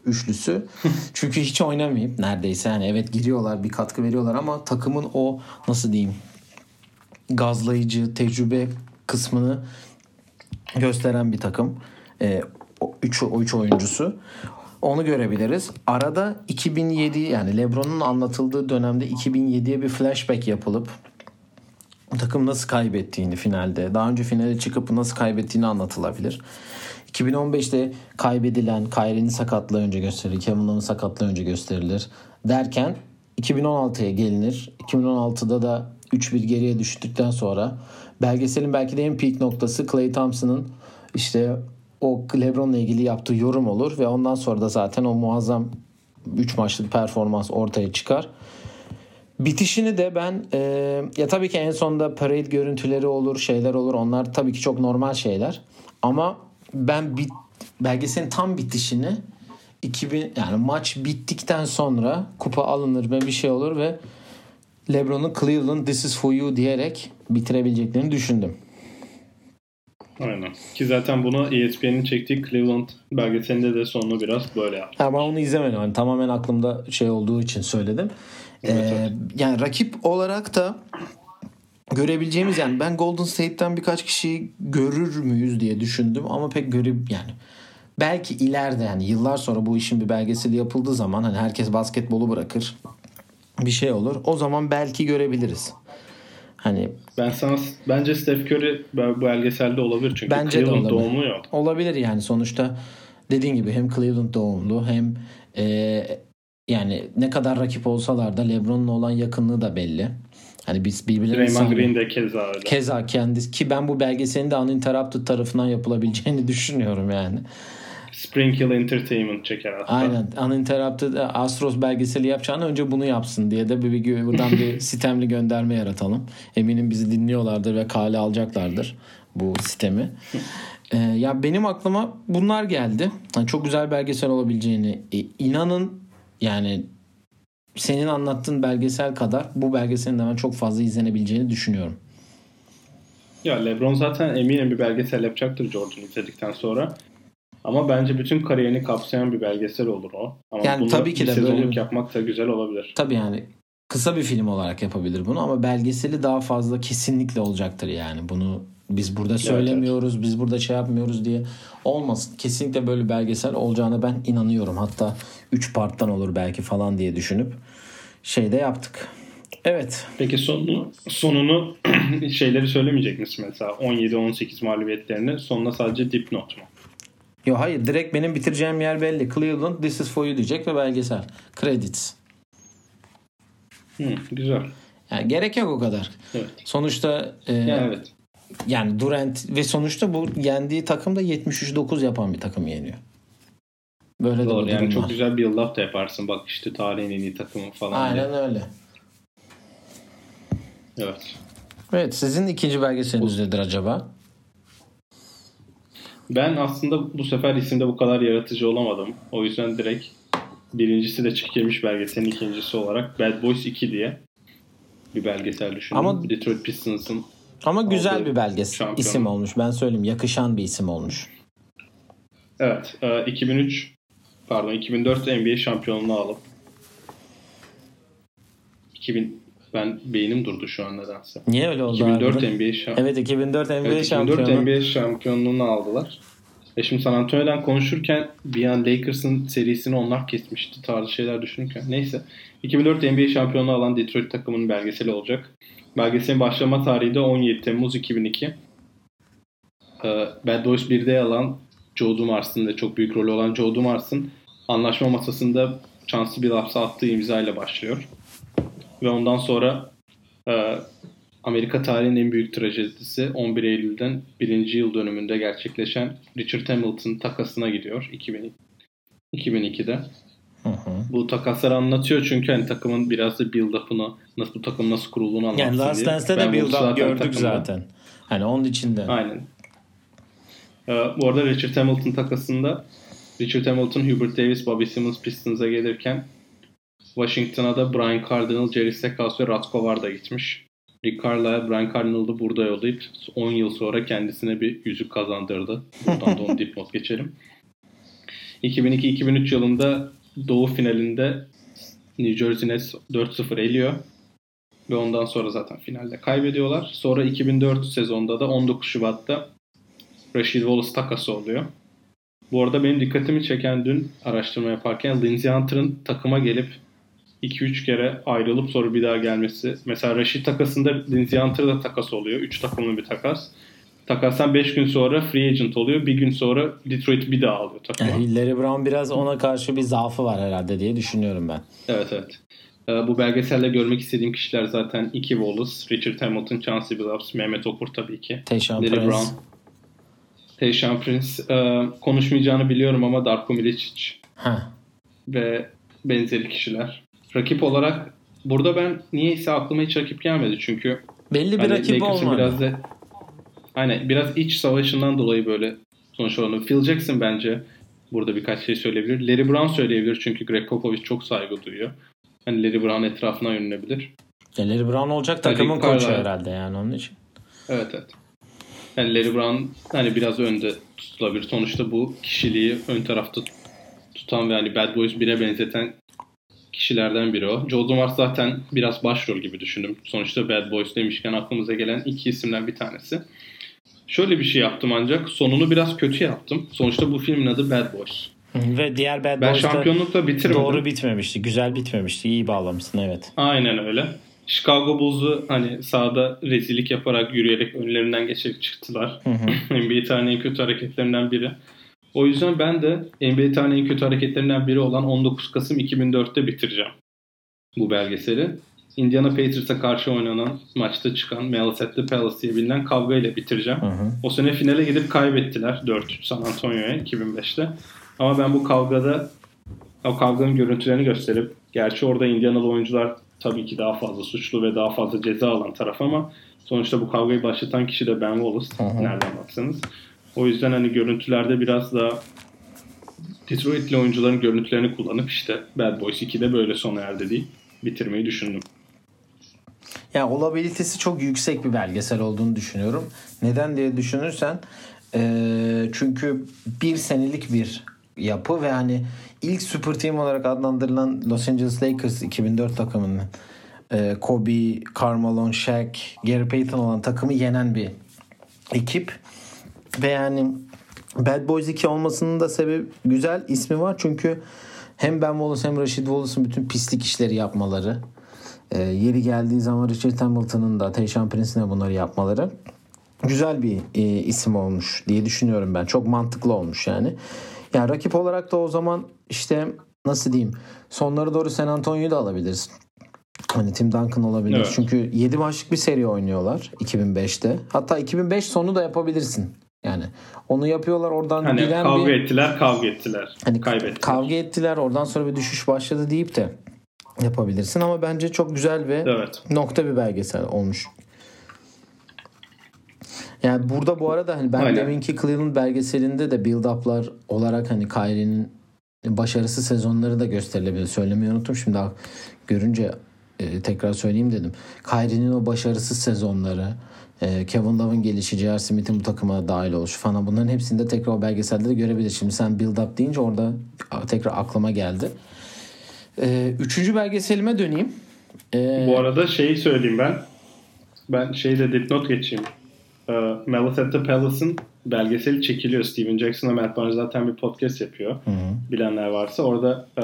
üçlüsü. Çünkü hiç oynamayıp neredeyse yani evet giriyorlar bir katkı veriyorlar ama takımın o nasıl diyeyim gazlayıcı tecrübe kısmını gösteren bir takım. E, o üç, o üç oyuncusu. Onu görebiliriz. Arada 2007 yani LeBron'un anlatıldığı dönemde 2007'ye bir flashback yapılıp takım nasıl kaybettiğini finalde, daha önce finale çıkıp nasıl kaybettiğini anlatılabilir. 2015'te kaybedilen Kyrie'nin sakatlığı önce gösterilir, Kevin Love'ın sakatlığı önce gösterilir derken 2016'ya gelinir. 2016'da da 3-1 geriye düştükten sonra belgeselin belki de en peak noktası Clay Thompson'ın işte o LeBron'la ilgili yaptığı yorum olur ve ondan sonra da zaten o muazzam 3 maçlı performans ortaya çıkar. Bitişini de ben e, ya tabii ki en sonunda parade görüntüleri olur, şeyler olur. Onlar tabii ki çok normal şeyler. Ama ben bit, belgeselin tam bitişini 2000 yani maç bittikten sonra kupa alınır ve bir şey olur ve LeBron'un Cleveland This is for you diyerek bitirebileceklerini düşündüm. Aynen. Ki zaten bunu ESPN'in çektiği Cleveland belgeselinde de sonunu biraz böyle yaptı. Ha, ben onu izlemedim. Yani tamamen aklımda şey olduğu için söyledim. Evet, ee, evet. Yani rakip olarak da görebileceğimiz yani ben Golden State'ten birkaç kişiyi görür müyüz diye düşündüm ama pek görüp yani belki ileride yani yıllar sonra bu işin bir belgeseli yapıldığı zaman hani herkes basketbolu bırakır bir şey olur. O zaman belki görebiliriz. Hani ben sana bence Steph Curry bu belgeselde olabilir çünkü bence Cleveland de olabilir. doğumlu ya. Olabilir yani sonuçta dediğin gibi hem Cleveland doğumlu hem e, yani ne kadar rakip olsalar da LeBron'la olan yakınlığı da belli. Hani biz birbirlerine Draymond Green de keza öyle. Keza kendisi ki ben bu belgeselin de Uninterrupted tarafından yapılabileceğini düşünüyorum yani. Sprinkle Entertainment çeker hatta. Aynen. Uninterrupted e, Astros belgeseli yapacağını önce bunu yapsın diye de bir, bir buradan bir sistemli gönderme yaratalım. Eminim bizi dinliyorlardır ve kale alacaklardır bu sistemi. ee, ya benim aklıma bunlar geldi. Yani çok güzel belgesel olabileceğini e, inanın yani senin anlattığın belgesel kadar bu belgeselin de ben çok fazla izlenebileceğini düşünüyorum. Ya LeBron zaten eminim bir belgesel yapacaktır Jordan izledikten sonra. Ama bence bütün kariyerini kapsayan bir belgesel olur o. Ama yani bunu tabii ki de böyle yapmak da güzel olabilir. Tabii yani kısa bir film olarak yapabilir bunu ama belgeseli daha fazla kesinlikle olacaktır yani. Bunu biz burada söylemiyoruz, evet, evet. biz burada şey yapmıyoruz diye olmasın. Kesinlikle böyle bir belgesel olacağına ben inanıyorum. Hatta 3 parttan olur belki falan diye düşünüp şeyde yaptık. Evet. Peki sonunu, sonunu şeyleri söylemeyecek misin mesela 17-18 mağlubiyetlerini sonuna sadece dipnot mu? Yok hayır direkt benim bitireceğim yer belli. Cleveland This is for you diyecek ve belgesel. Credits. Hmm, güzel. Yani gerek yok o kadar. Evet. Sonuçta e, Yani evet. yani Durant ve sonuçta bu yendiği takım da 73-9 yapan bir takım yeniyor. Böyle de Doğru. bir Yani çok var. güzel bir build-up da yaparsın. Bak işte tarihin en iyi takımı falan. Aynen öyle. Evet. Evet sizin ikinci belgeseliniz nedir acaba? Ben aslında bu sefer isimde bu kadar yaratıcı olamadım. O yüzden direkt birincisi de çekilmiş belgeselin ikincisi olarak Bad Boys 2 diye bir belgesel düşündüm. Ama- Detroit Pistons'ın Ama güzel bir belgesel şampiyon. isim olmuş. Ben söyleyeyim yakışan bir isim olmuş. evet e, 2003 pardon 2004 NBA şampiyonluğunu alıp 2000 ben beynim durdu şu an nedense. Niye öyle oldu 2004 abi? NBA şampiyonu. Evet 2004 NBA Evet, 2004 şampiyonu. NBA şampiyonluğunu aldılar. E şimdi San Antonio'dan konuşurken bir an Lakers'ın serisini onlar kesmişti tarzı şeyler düşünürken. Neyse. 2004 NBA şampiyonluğu alan Detroit takımının belgeseli olacak. Belgeselin başlama tarihi de 17 Temmuz 2002. Ee, Bad Boys 1'de alan Joe Dumars'ın da çok büyük rolü olan Joe Dumars'ın anlaşma masasında şanslı bir lafza attığı imzayla başlıyor. Ve ondan sonra e, Amerika tarihinin en büyük trajedisi 11 Eylül'den 1. yıl dönümünde gerçekleşen Richard Hamilton takasına gidiyor 2000, 2002'de. Hı hı. Bu takasları anlatıyor çünkü hani takımın biraz da build-up'ını, nasıl bu takım nasıl kurulduğunu anlatsın Yani Last diye. Dance'te de Ben build bunu up gördük takımda- zaten. Hani onun içinde. Aynen. Ee, bu arada Richard Hamilton takasında Richard Hamilton, Hubert Davis, Bobby Simmons Pistons'a gelirken Washington'a da Brian Cardinal, Jerry Stackhouse ve Ratko var da gitmiş. Rick Carlisle, Brian Cardinal'ı burada yollayıp 10 yıl sonra kendisine bir yüzük kazandırdı. Buradan da onu dipnot geçelim. 2002-2003 yılında Doğu finalinde New Jersey Nets 4-0 eliyor. Ve ondan sonra zaten finalde kaybediyorlar. Sonra 2004 sezonda da 19 Şubat'ta Rashid Wallace takası oluyor. Bu arada benim dikkatimi çeken dün araştırma yaparken Lindsey Hunter'ın takıma gelip 2-3 kere ayrılıp sonra bir daha gelmesi. Mesela Rashid takasında Lindsey Hunter da takas oluyor. 3 takımlı bir takas. Takastan 5 gün sonra free agent oluyor. Bir gün sonra Detroit bir daha alıyor takıma. Yani Larry Brown biraz ona karşı bir zaafı var herhalde diye düşünüyorum ben. Evet evet. Ee, Bu belgeselde görmek istediğim kişiler zaten Iki Wallace, Richard Hamilton, Chauncey Billups, Mehmet Okur tabii ki. Larry Prince. Brown. Tayshaun Prince. Ee, konuşmayacağını biliyorum ama Darko Milicic Ha. ve benzeri kişiler. Rakip olarak burada ben niyeyse aklıma hiç rakip gelmedi çünkü Belli bir hani Lakers'ın olmadı. biraz da aynen biraz iç savaşından dolayı böyle sonuç olarak Phil Jackson bence burada birkaç şey söyleyebilir. Larry Brown söyleyebilir çünkü Greg Popovich çok saygı duyuyor. Hani Larry Brown etrafına yönelebilir. Ya Larry Brown olacak takımın koçu Carlisle. herhalde yani onun için. Evet evet. Yani Larry Brown hani biraz önde tutulabilir. Sonuçta bu kişiliği ön tarafta tutan ve hani Bad Boys 1'e benzeten kişilerden biri o. Joe Dumars zaten biraz başrol gibi düşündüm. Sonuçta Bad Boys demişken aklımıza gelen iki isimden bir tanesi. Şöyle bir şey yaptım ancak sonunu biraz kötü yaptım. Sonuçta bu filmin adı Bad Boys. Ve diğer Bad Ben Boys'ta şampiyonlukla bitirmedim. doğru bitmemişti. Güzel bitmemişti. İyi bağlamışsın evet. Aynen öyle. Chicago Bulls'u hani sahada rezillik yaparak yürüyerek önlerinden geçerek çıktılar. Hı hı. NBA tarihinin en kötü hareketlerinden biri. O yüzden ben de NBA tarihinin en kötü hareketlerinden biri olan 19 Kasım 2004'te bitireceğim bu belgeseli. Indiana Patriots'a karşı oynanan maçta çıkan Malice at the Palace diye bilinen kavgayla bitireceğim. Hı hı. O sene finale gidip kaybettiler 4-3 San Antonio'ya 2005'te. Ama ben bu kavgada o kavganın görüntülerini gösterip gerçi orada Indianalı oyuncular tabii ki daha fazla suçlu ve daha fazla ceza alan taraf ama sonuçta bu kavgayı başlatan kişi de Ben Wallace. Hı hı. Nereden baksanız. O yüzden hani görüntülerde biraz daha Detroit'li oyuncuların görüntülerini kullanıp işte Bad Boys 2'de böyle sona erdi değil bitirmeyi düşündüm. Yani olabilitesi çok yüksek bir belgesel olduğunu düşünüyorum. Neden diye düşünürsen eee, çünkü bir senelik bir yapı ve hani ilk super team olarak adlandırılan Los Angeles Lakers 2004 takımının eee, Kobe, Carmelo, Shaq, Gary Payton olan takımı yenen bir ekip ve yani Bad Boys 2 olmasının da sebebi güzel ismi var çünkü hem Ben Wallace hem Rashid Wallace'ın bütün pislik işleri yapmaları e, yeri geldiği zaman Richard Hamilton'ın da Tayshaun Prince'in de bunları yapmaları güzel bir e, isim olmuş diye düşünüyorum ben. Çok mantıklı olmuş yani. Yani rakip olarak da o zaman işte nasıl diyeyim sonlara doğru San Antonio'yu da alabilirsin. Hani Tim Duncan olabilir. Evet. Çünkü 7 maçlık bir seri oynuyorlar 2005'te. Hatta 2005 sonu da yapabilirsin. Yani onu yapıyorlar oradan Hani giden kavga bir ettiler, kavga ettiler. hani Kaybettiler. kavga ettiler. Oradan sonra bir düşüş başladı deyip de yapabilirsin ama bence çok güzel ve Evet. nokta bir belgesel olmuş. Yani burada bu arada hani ben Aynen. deminki Cleveland belgeselinde de build-up'lar olarak hani Kyrie'nin başarısı sezonları da gösterilebilir. Söylemeyi unuttum şimdi daha görünce e, tekrar söyleyeyim dedim. Kyrie'nin o başarısız sezonları, Kevin Love'ın gelişi, J.R. Smith'in bu takıma dahil oluşu falan bunların hepsini de tekrar o belgeselde de görebilir. Şimdi sen build-up deyince orada tekrar aklıma geldi. E, üçüncü belgeselime döneyim. E, Bu arada şeyi söyleyeyim ben. Ben şeyde dipnot geçeyim. Ee, Malice at the Palace'ın belgeseli çekiliyor. Steven Jackson'la Matt Barnes zaten bir podcast yapıyor. Bilenler varsa. Orada e,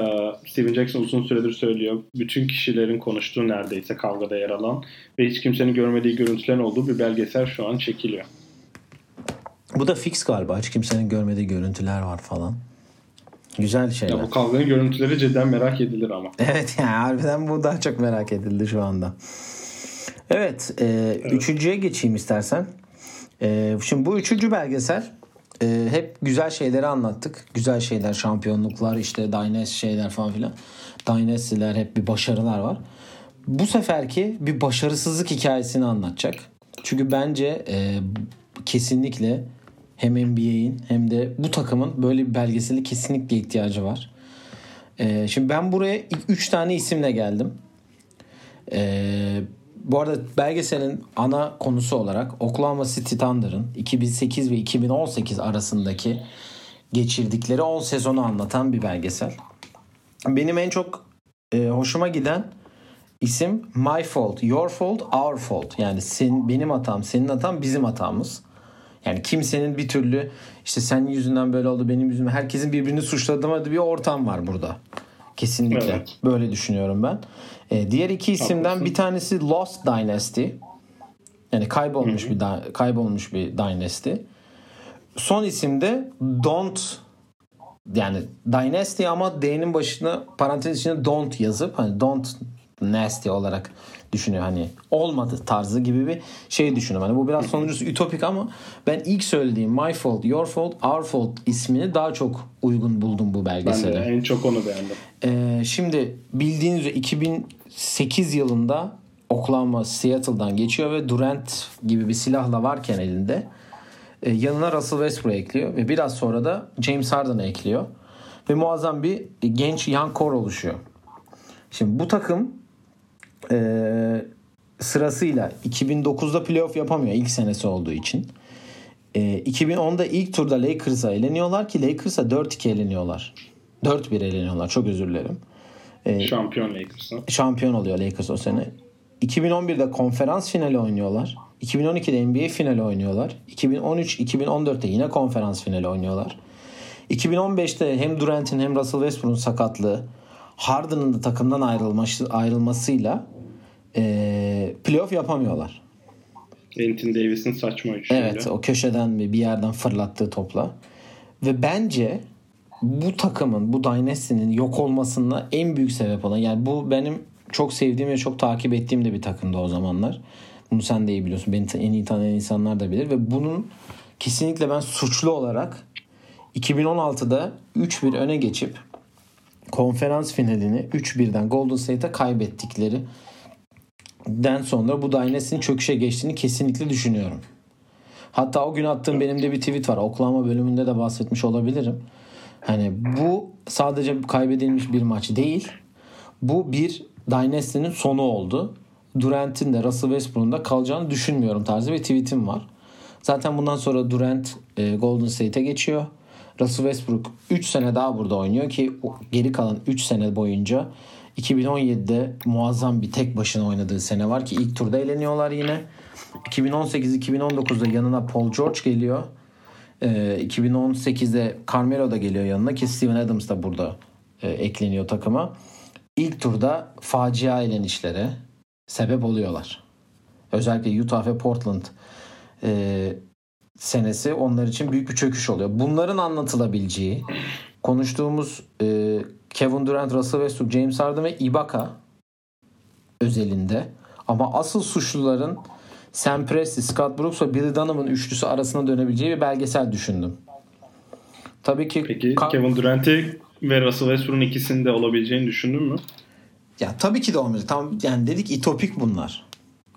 Steven Jackson uzun süredir söylüyor. Bütün kişilerin konuştuğu neredeyse kavgada yer alan ve hiç kimsenin görmediği görüntülerin olduğu bir belgesel şu an çekiliyor. Bu da fix galiba. Hiç kimsenin görmediği görüntüler var falan. Güzel şeyler. Ya bu kavganın görüntüleri cidden merak edilir ama. Evet yani harbiden bu daha çok merak edildi şu anda. Evet, e, üçüncüye geçeyim istersen. E, şimdi bu üçüncü belgesel e, hep güzel şeyleri anlattık. Güzel şeyler, şampiyonluklar, işte Dynasty şeyler falan filan. Dynasty'ler hep bir başarılar var. Bu seferki bir başarısızlık hikayesini anlatacak. Çünkü bence e, kesinlikle hem NBA'in hem de bu takımın böyle bir belgeseli kesinlikle ihtiyacı var. Ee, şimdi ben buraya 3 tane isimle geldim. Ee, bu arada belgeselin ana konusu olarak Oklahoma City Thunder'ın 2008 ve 2018 arasındaki geçirdikleri 10 sezonu anlatan bir belgesel. Benim en çok e, hoşuma giden isim My Fault, Your Fault, Our Fault. Yani sen, benim hatam, senin hatam, bizim hatamız. Yani kimsenin bir türlü işte senin yüzünden böyle oldu, benim yüzümden herkesin birbirini suçladığı bir ortam var burada. Kesinlikle. Evet. Böyle düşünüyorum ben. Ee, diğer iki isimden bir tanesi Lost Dynasty. Yani kaybolmuş bir da- kaybolmuş bir dynasty. Son isim de Don't yani Dynasty ama D'nin başına parantez içinde Don't yazıp hani Don't Nasty olarak düşünüyor hani olmadı tarzı gibi bir şey düşünüyorum. Hani bu biraz sonuncusu ütopik ama ben ilk söylediğim My Fault, Your Fault, Our Fault ismini daha çok uygun buldum bu Ben de belgesele. en çok onu beğendim. Ee, şimdi bildiğiniz üzere 2008 yılında Oklahoma Seattle'dan geçiyor ve Durant gibi bir silahla varken elinde e, yanına Russell Westbrook ekliyor ve biraz sonra da James Harden'ı ekliyor ve muazzam bir genç young core oluşuyor. Şimdi bu takım e, sırasıyla 2009'da playoff yapamıyor ilk senesi olduğu için. E, 2010'da ilk turda Lakers'a eleniyorlar ki Lakers'a 4-2 eleniyorlar. 4-1 eleniyorlar çok özür dilerim. Şampiyon Lakers'ın. Şampiyon oluyor Lakers o sene. 2011'de konferans finali oynuyorlar. 2012'de NBA finali oynuyorlar. 2013-2014'te yine konferans finali oynuyorlar. 2015'te hem Durant'in hem Russell Westbrook'un sakatlığı Harden'ın da takımdan ayrılması, ayrılmasıyla e, playoff yapamıyorlar. Anthony Davis'in saçma üçlüyle. Evet o köşeden bir yerden fırlattığı topla. Ve bence bu takımın bu Dynasty'nin yok olmasına en büyük sebep olan yani bu benim çok sevdiğim ve çok takip ettiğim de bir takımdı o zamanlar. Bunu sen de iyi biliyorsun. Beni en iyi tanıyan insanlar da bilir ve bunun kesinlikle ben suçlu olarak 2016'da 3-1 öne geçip konferans finalini 3-1'den Golden State'e kaybettikleri den sonra bu Dynasty'nin çöküşe geçtiğini kesinlikle düşünüyorum. Hatta o gün attığım benim de bir tweet var. Oklahoma bölümünde de bahsetmiş olabilirim. Hani bu sadece kaybedilmiş bir maç değil. Bu bir Dynasty'nin sonu oldu. Durant'in de Russell Westbrook'un da kalacağını düşünmüyorum tarzı bir tweetim var. Zaten bundan sonra Durant e, Golden State'e geçiyor. Russell Westbrook 3 sene daha burada oynuyor ki geri kalan 3 sene boyunca 2017'de muazzam bir tek başına oynadığı sene var ki ilk turda eğleniyorlar yine. 2018-2019'da yanına Paul George geliyor. Ee, 2018'de Carmelo da geliyor yanına ki Steven Adams da burada e, ekleniyor takıma. İlk turda facia elenişlere sebep oluyorlar. Özellikle Utah ve Portland e, senesi onlar için büyük bir çöküş oluyor. Bunların anlatılabileceği konuştuğumuz e, Kevin Durant, Russell Westbrook, James Harden ve Ibaka özelinde. Ama asıl suçluların Sam Presti, Scott Brooks ve Billy Donovan üçlüsü arasına dönebileceği bir belgesel düşündüm. Tabii ki Peki Ka- Kevin Durant'i ve Russell Westbrook'un ikisinde olabileceğini düşündün mü? Ya tabii ki de olmayacak. Tam yani dedik itopik bunlar.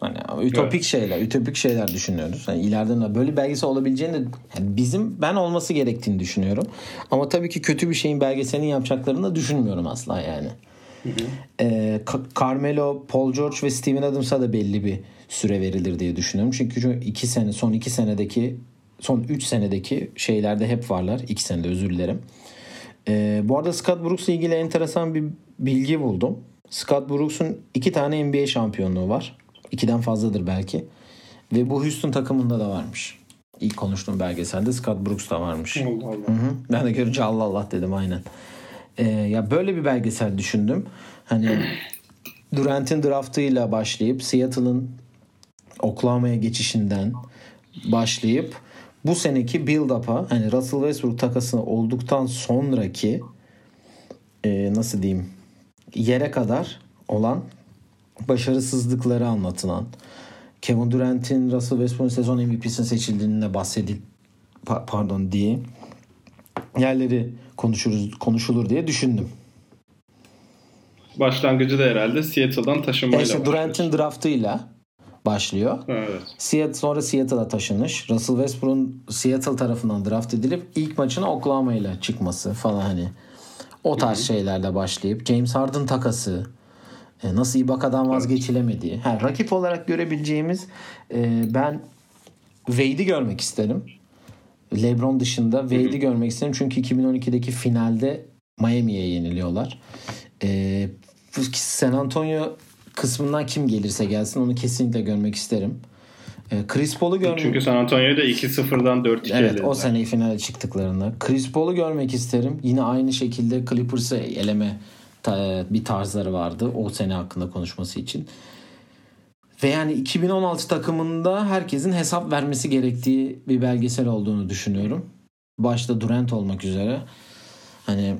Hani ütopik evet. şeyler, ütopik şeyler düşünüyoruz. Yani ileride böyle belgesel olabileceğini de yani bizim ben olması gerektiğini düşünüyorum. Ama tabii ki kötü bir şeyin belgeselini yapacaklarını da düşünmüyorum asla yani. Hı hı. Ee, Carmelo, Paul George ve Steven Adams'a da belli bir süre verilir diye düşünüyorum. Çünkü iki sene, son iki senedeki, son üç senedeki şeylerde hep varlar. İki senede özür dilerim. Ee, bu arada Scott Brooks'la ilgili enteresan bir bilgi buldum. Scott Brooks'un iki tane NBA şampiyonluğu var. İkiden fazladır belki. Ve bu Houston takımında da varmış. İlk konuştuğum belgeselde Scott Brooks da varmış. Allah Allah. Hı hı. Ben de görünce Allah Allah dedim aynen. Ee, ya böyle bir belgesel düşündüm. Hani Durant'in draftıyla başlayıp Seattle'ın Oklahoma'ya geçişinden başlayıp bu seneki build-up'a hani Russell Westbrook takasını olduktan sonraki e, nasıl diyeyim yere kadar olan başarısızlıkları anlatılan Kevin Durant'in Russell Westbrook'un sezon MVP'sine seçildiğine bahsedil pardon diye yerleri konuşuruz konuşulur diye düşündüm. Başlangıcı da herhalde Seattle'dan taşınmayla işte Durant'in draftıyla başlıyor. Evet. Seattle sonra Seattle'a taşınış. Russell Westbrook'un Seattle tarafından draft edilip ilk maçına Oklahoma ile çıkması falan hani o tarz Hı-hı. şeylerle başlayıp James Harden takası e, nasıl Ibaka'dan vazgeçilemediği. Ha, rakip olarak görebileceğimiz e, ben Wade'i görmek isterim. LeBron dışında Wade'i görmek isterim. Çünkü 2012'deki finalde Miami'ye yeniliyorlar. E, San Antonio kısmından kim gelirse gelsin onu kesinlikle görmek isterim. E, Chris Paul'u görmek... Çünkü San Antonio'yu da 2-0'dan 4-2 Evet elediler. o sene finale çıktıklarında. Chris Paul'u görmek isterim. Yine aynı şekilde Clippers'ı eleme bir tarzları vardı o sene hakkında konuşması için. Ve yani 2016 takımında herkesin hesap vermesi gerektiği bir belgesel olduğunu düşünüyorum. Başta Durant olmak üzere. Hani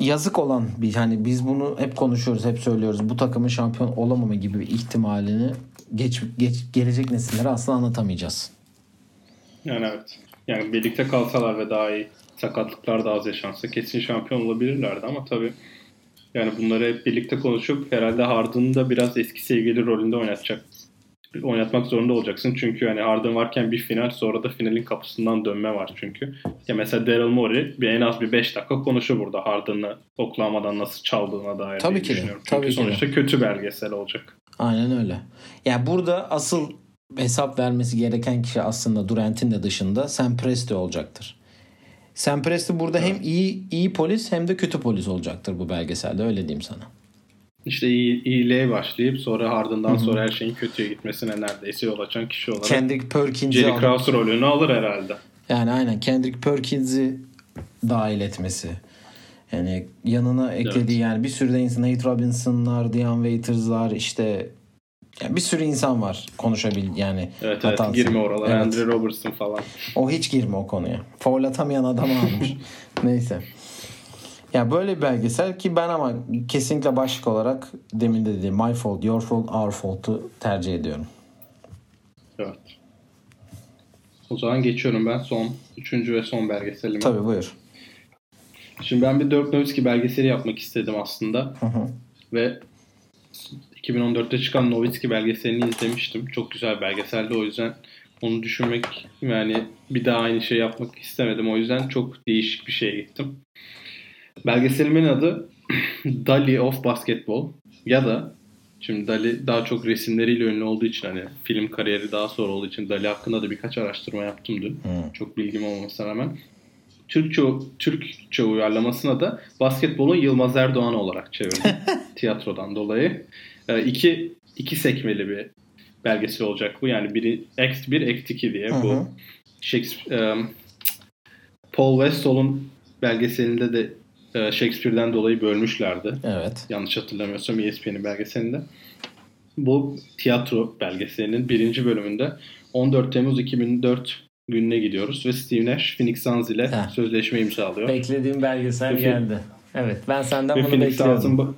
yazık olan bir hani biz bunu hep konuşuyoruz, hep söylüyoruz. Bu takımın şampiyon olamama gibi bir ihtimalini geç, geç gelecek nesillere asla anlatamayacağız. Yani evet. Yani birlikte kalsalar ve daha iyi sakatlıklar da az yaşansa kesin şampiyon olabilirlerdi ama tabii yani bunları hep birlikte konuşup herhalde Harden'ı da biraz eski sevgili rolünde oynatacak oynatmak zorunda olacaksın. Çünkü yani Harden varken bir final sonra da finalin kapısından dönme var çünkü. Ya mesela Daryl Morey bir en az bir 5 dakika konuşur burada Harden'ı oklamadan nasıl çaldığına dair Tabii ki düşünüyorum. Çünkü Tabii sonuçta ki kötü belgesel olacak. Aynen öyle. Yani burada asıl hesap vermesi gereken kişi aslında Durant'in de dışında Sam Presti olacaktır. Sam Presti burada evet. hem iyi iyi polis hem de kötü polis olacaktır bu belgeselde öyle diyeyim sana. İşte iyi, iyiliğe başlayıp sonra ardından sonra her şeyin kötüye gitmesine neredeyse yol açan kişi olarak Kendrick Perkins'i Jerry Krause rolünü alır herhalde. Yani aynen Kendrick Perkins'i dahil etmesi. Yani yanına eklediği evet. yani bir sürü de insan Nate Robinson'lar, Dion Waiters'lar işte yani bir sürü insan var konuşabil yani. Evet evet girme oralara. Evet. Andrew Robertson falan. O hiç girme o konuya. Foul atamayan adamı almış. Neyse. Ya böyle bir belgesel ki ben ama kesinlikle başlık olarak demin de dediğim My Fault, Your Fault, Our Fault'u tercih ediyorum. Evet. O zaman geçiyorum ben son, üçüncü ve son belgeselime. Tabii buyur. Şimdi ben bir Dirk Nowitzki belgeseli yapmak istedim aslında. Hı hı. Ve 2014'te çıkan Nowitzki belgeselini izlemiştim. Çok güzel belgeseldi o yüzden onu düşünmek yani bir daha aynı şey yapmak istemedim. O yüzden çok değişik bir şeye gittim. Belgeselimin adı Dali of Basketball ya da şimdi Dali daha çok resimleriyle ünlü olduğu için hani film kariyeri daha sonra olduğu için Dali hakkında da birkaç araştırma yaptım dün. Hmm. Çok bilgim olmasına rağmen. Türkçe, Türkçe uyarlamasına da basketbolun Yılmaz Erdoğan olarak çevirdim. tiyatrodan dolayı. E, iki, iki sekmeli bir belgesel olacak bu. Yani biri Act 1, Act 2 diye. Bu Shakespeare, um, Paul Westall'un belgeselinde de e, Shakespeare'den dolayı bölmüşlerdi. Evet. Yanlış hatırlamıyorsam ESPN'in belgeselinde. Bu tiyatro belgeselinin birinci bölümünde 14 Temmuz 2004 gününe gidiyoruz ve Steve Nash Phoenix Suns ile Heh. sözleşme imzalıyor. Beklediğim belgesel ve geldi. Evet ben senden bunu Phoenix bekliyordum.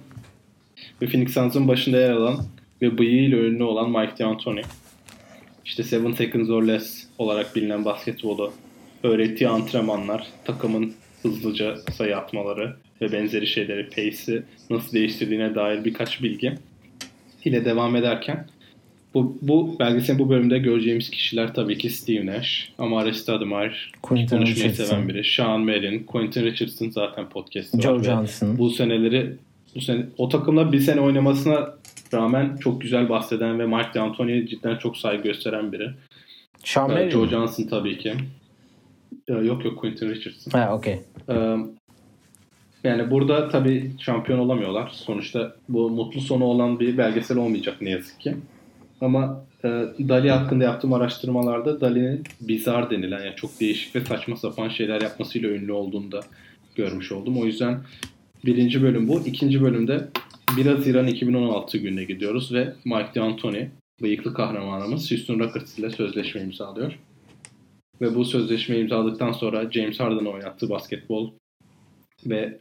Ve Phoenix Suns'ın başında yer alan ve bıyığıyla ünlü olan Mike D'Antoni. İşte Seven Seconds or Less olarak bilinen basketbolu öğrettiği antrenmanlar, takımın hızlıca sayı atmaları ve benzeri şeyleri, pace'i nasıl değiştirdiğine dair birkaç bilgi ile devam ederken bu, bu belgeselin bu bölümde göreceğimiz kişiler tabii ki Steve Nash, Amare Stoudemire, Quentin konuşmayı Richardson. seven biri, Sean Merrin, Quentin Richardson zaten podcast'ı Joe var. Johnson. Bu seneleri bu sene o takımda bir sene oynamasına rağmen çok güzel bahseden ve Mike D'Antoni'ye cidden çok saygı gösteren biri. Sean Ee, Joe? Johnson tabii ki. Ee, Yok yok Quentin Richardson. Ha okey. Ee, Yani burada tabii şampiyon olamıyorlar. Sonuçta bu mutlu sonu olan bir belgesel olmayacak ne yazık ki. Ama e, Dali hakkında yaptığım araştırmalarda Dali'nin bizar denilen yani çok değişik ve saçma sapan şeyler yapmasıyla ünlü olduğunu da görmüş oldum. O yüzden birinci bölüm bu. İkinci bölümde 1 Haziran 2016 gününe gidiyoruz ve Mike D'Antoni, bıyıklı kahramanımız Houston Rockets ile sözleşme imzalıyor. Ve bu sözleşmeyi imzaladıktan sonra James Harden'ın oynattığı basketbol ve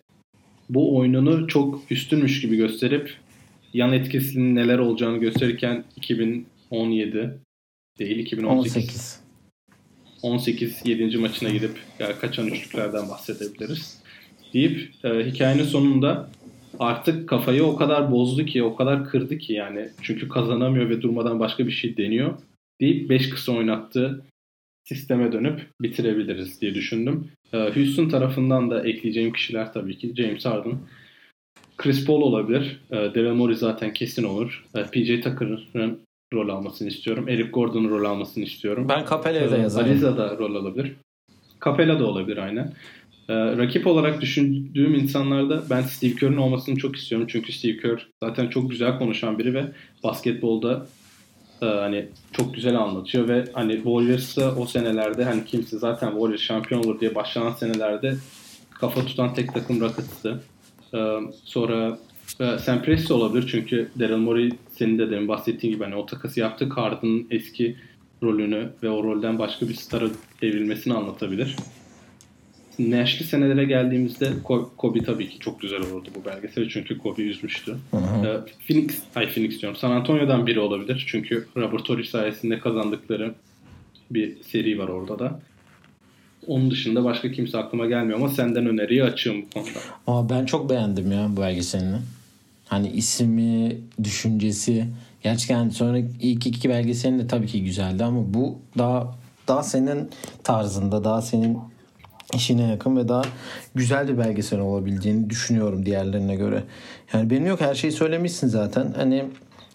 bu oyununu çok üstünmüş gibi gösterip yan etkisinin neler olacağını gösterirken 2017 değil 2018 18. 18 7. maçına gidip ya kaçan üçlüklerden bahsedebiliriz. Deyip e, hikayenin sonunda artık kafayı o kadar bozdu ki, o kadar kırdı ki yani çünkü kazanamıyor ve durmadan başka bir şey deniyor deyip 5 kısa oynattığı sisteme dönüp bitirebiliriz diye düşündüm. E, Houston tarafından da ekleyeceğim kişiler tabii ki James Harden, Chris Paul olabilir. E, Daryl Morey zaten kesin olur. E, PJ Tucker'ın rol almasını istiyorum. Eric Gordon'un rol almasını istiyorum. Ben Capella'ya da Ee, yazarım. Ariza da rol alabilir. Capella da olabilir aynen. Ee, rakip olarak düşündüğüm insanlarda ben Steve Kerr'ın olmasını çok istiyorum. Çünkü Steve Kerr zaten çok güzel konuşan biri ve basketbolda e, hani çok güzel anlatıyor ve hani Warriors'ta o senelerde hani kimse zaten Warriors şampiyon olur diye başlanan senelerde kafa tutan tek takım Rockets'tı. Ee, sonra e, Sam Presti olabilir çünkü Daryl Morey senin de demin bahsettiğin gibi hani o takası yaptı. Harden'ın eski rolünü ve o rolden başka bir stara evrilmesini anlatabilir. Nash'li senelere geldiğimizde Ko- Kobe tabii ki çok güzel olurdu bu belgesel çünkü Kobe üzmüştü. Hı hı. Ee, Phoenix, ay Phoenix diyorum. San Antonio'dan biri olabilir çünkü Robert Torrey sayesinde kazandıkları bir seri var orada da. Onun dışında başka kimse aklıma gelmiyor ama senden öneriyi açığım bu konuda. Aa, ben çok beğendim ya bu belgeselini. Hani ismi, düşüncesi. Gerçekten sonra ilk iki belgeselin de tabii ki güzeldi ama bu daha daha senin tarzında, daha senin işine yakın ve daha güzel bir belgesel olabileceğini düşünüyorum diğerlerine göre. Yani benim yok her şeyi söylemişsin zaten. Hani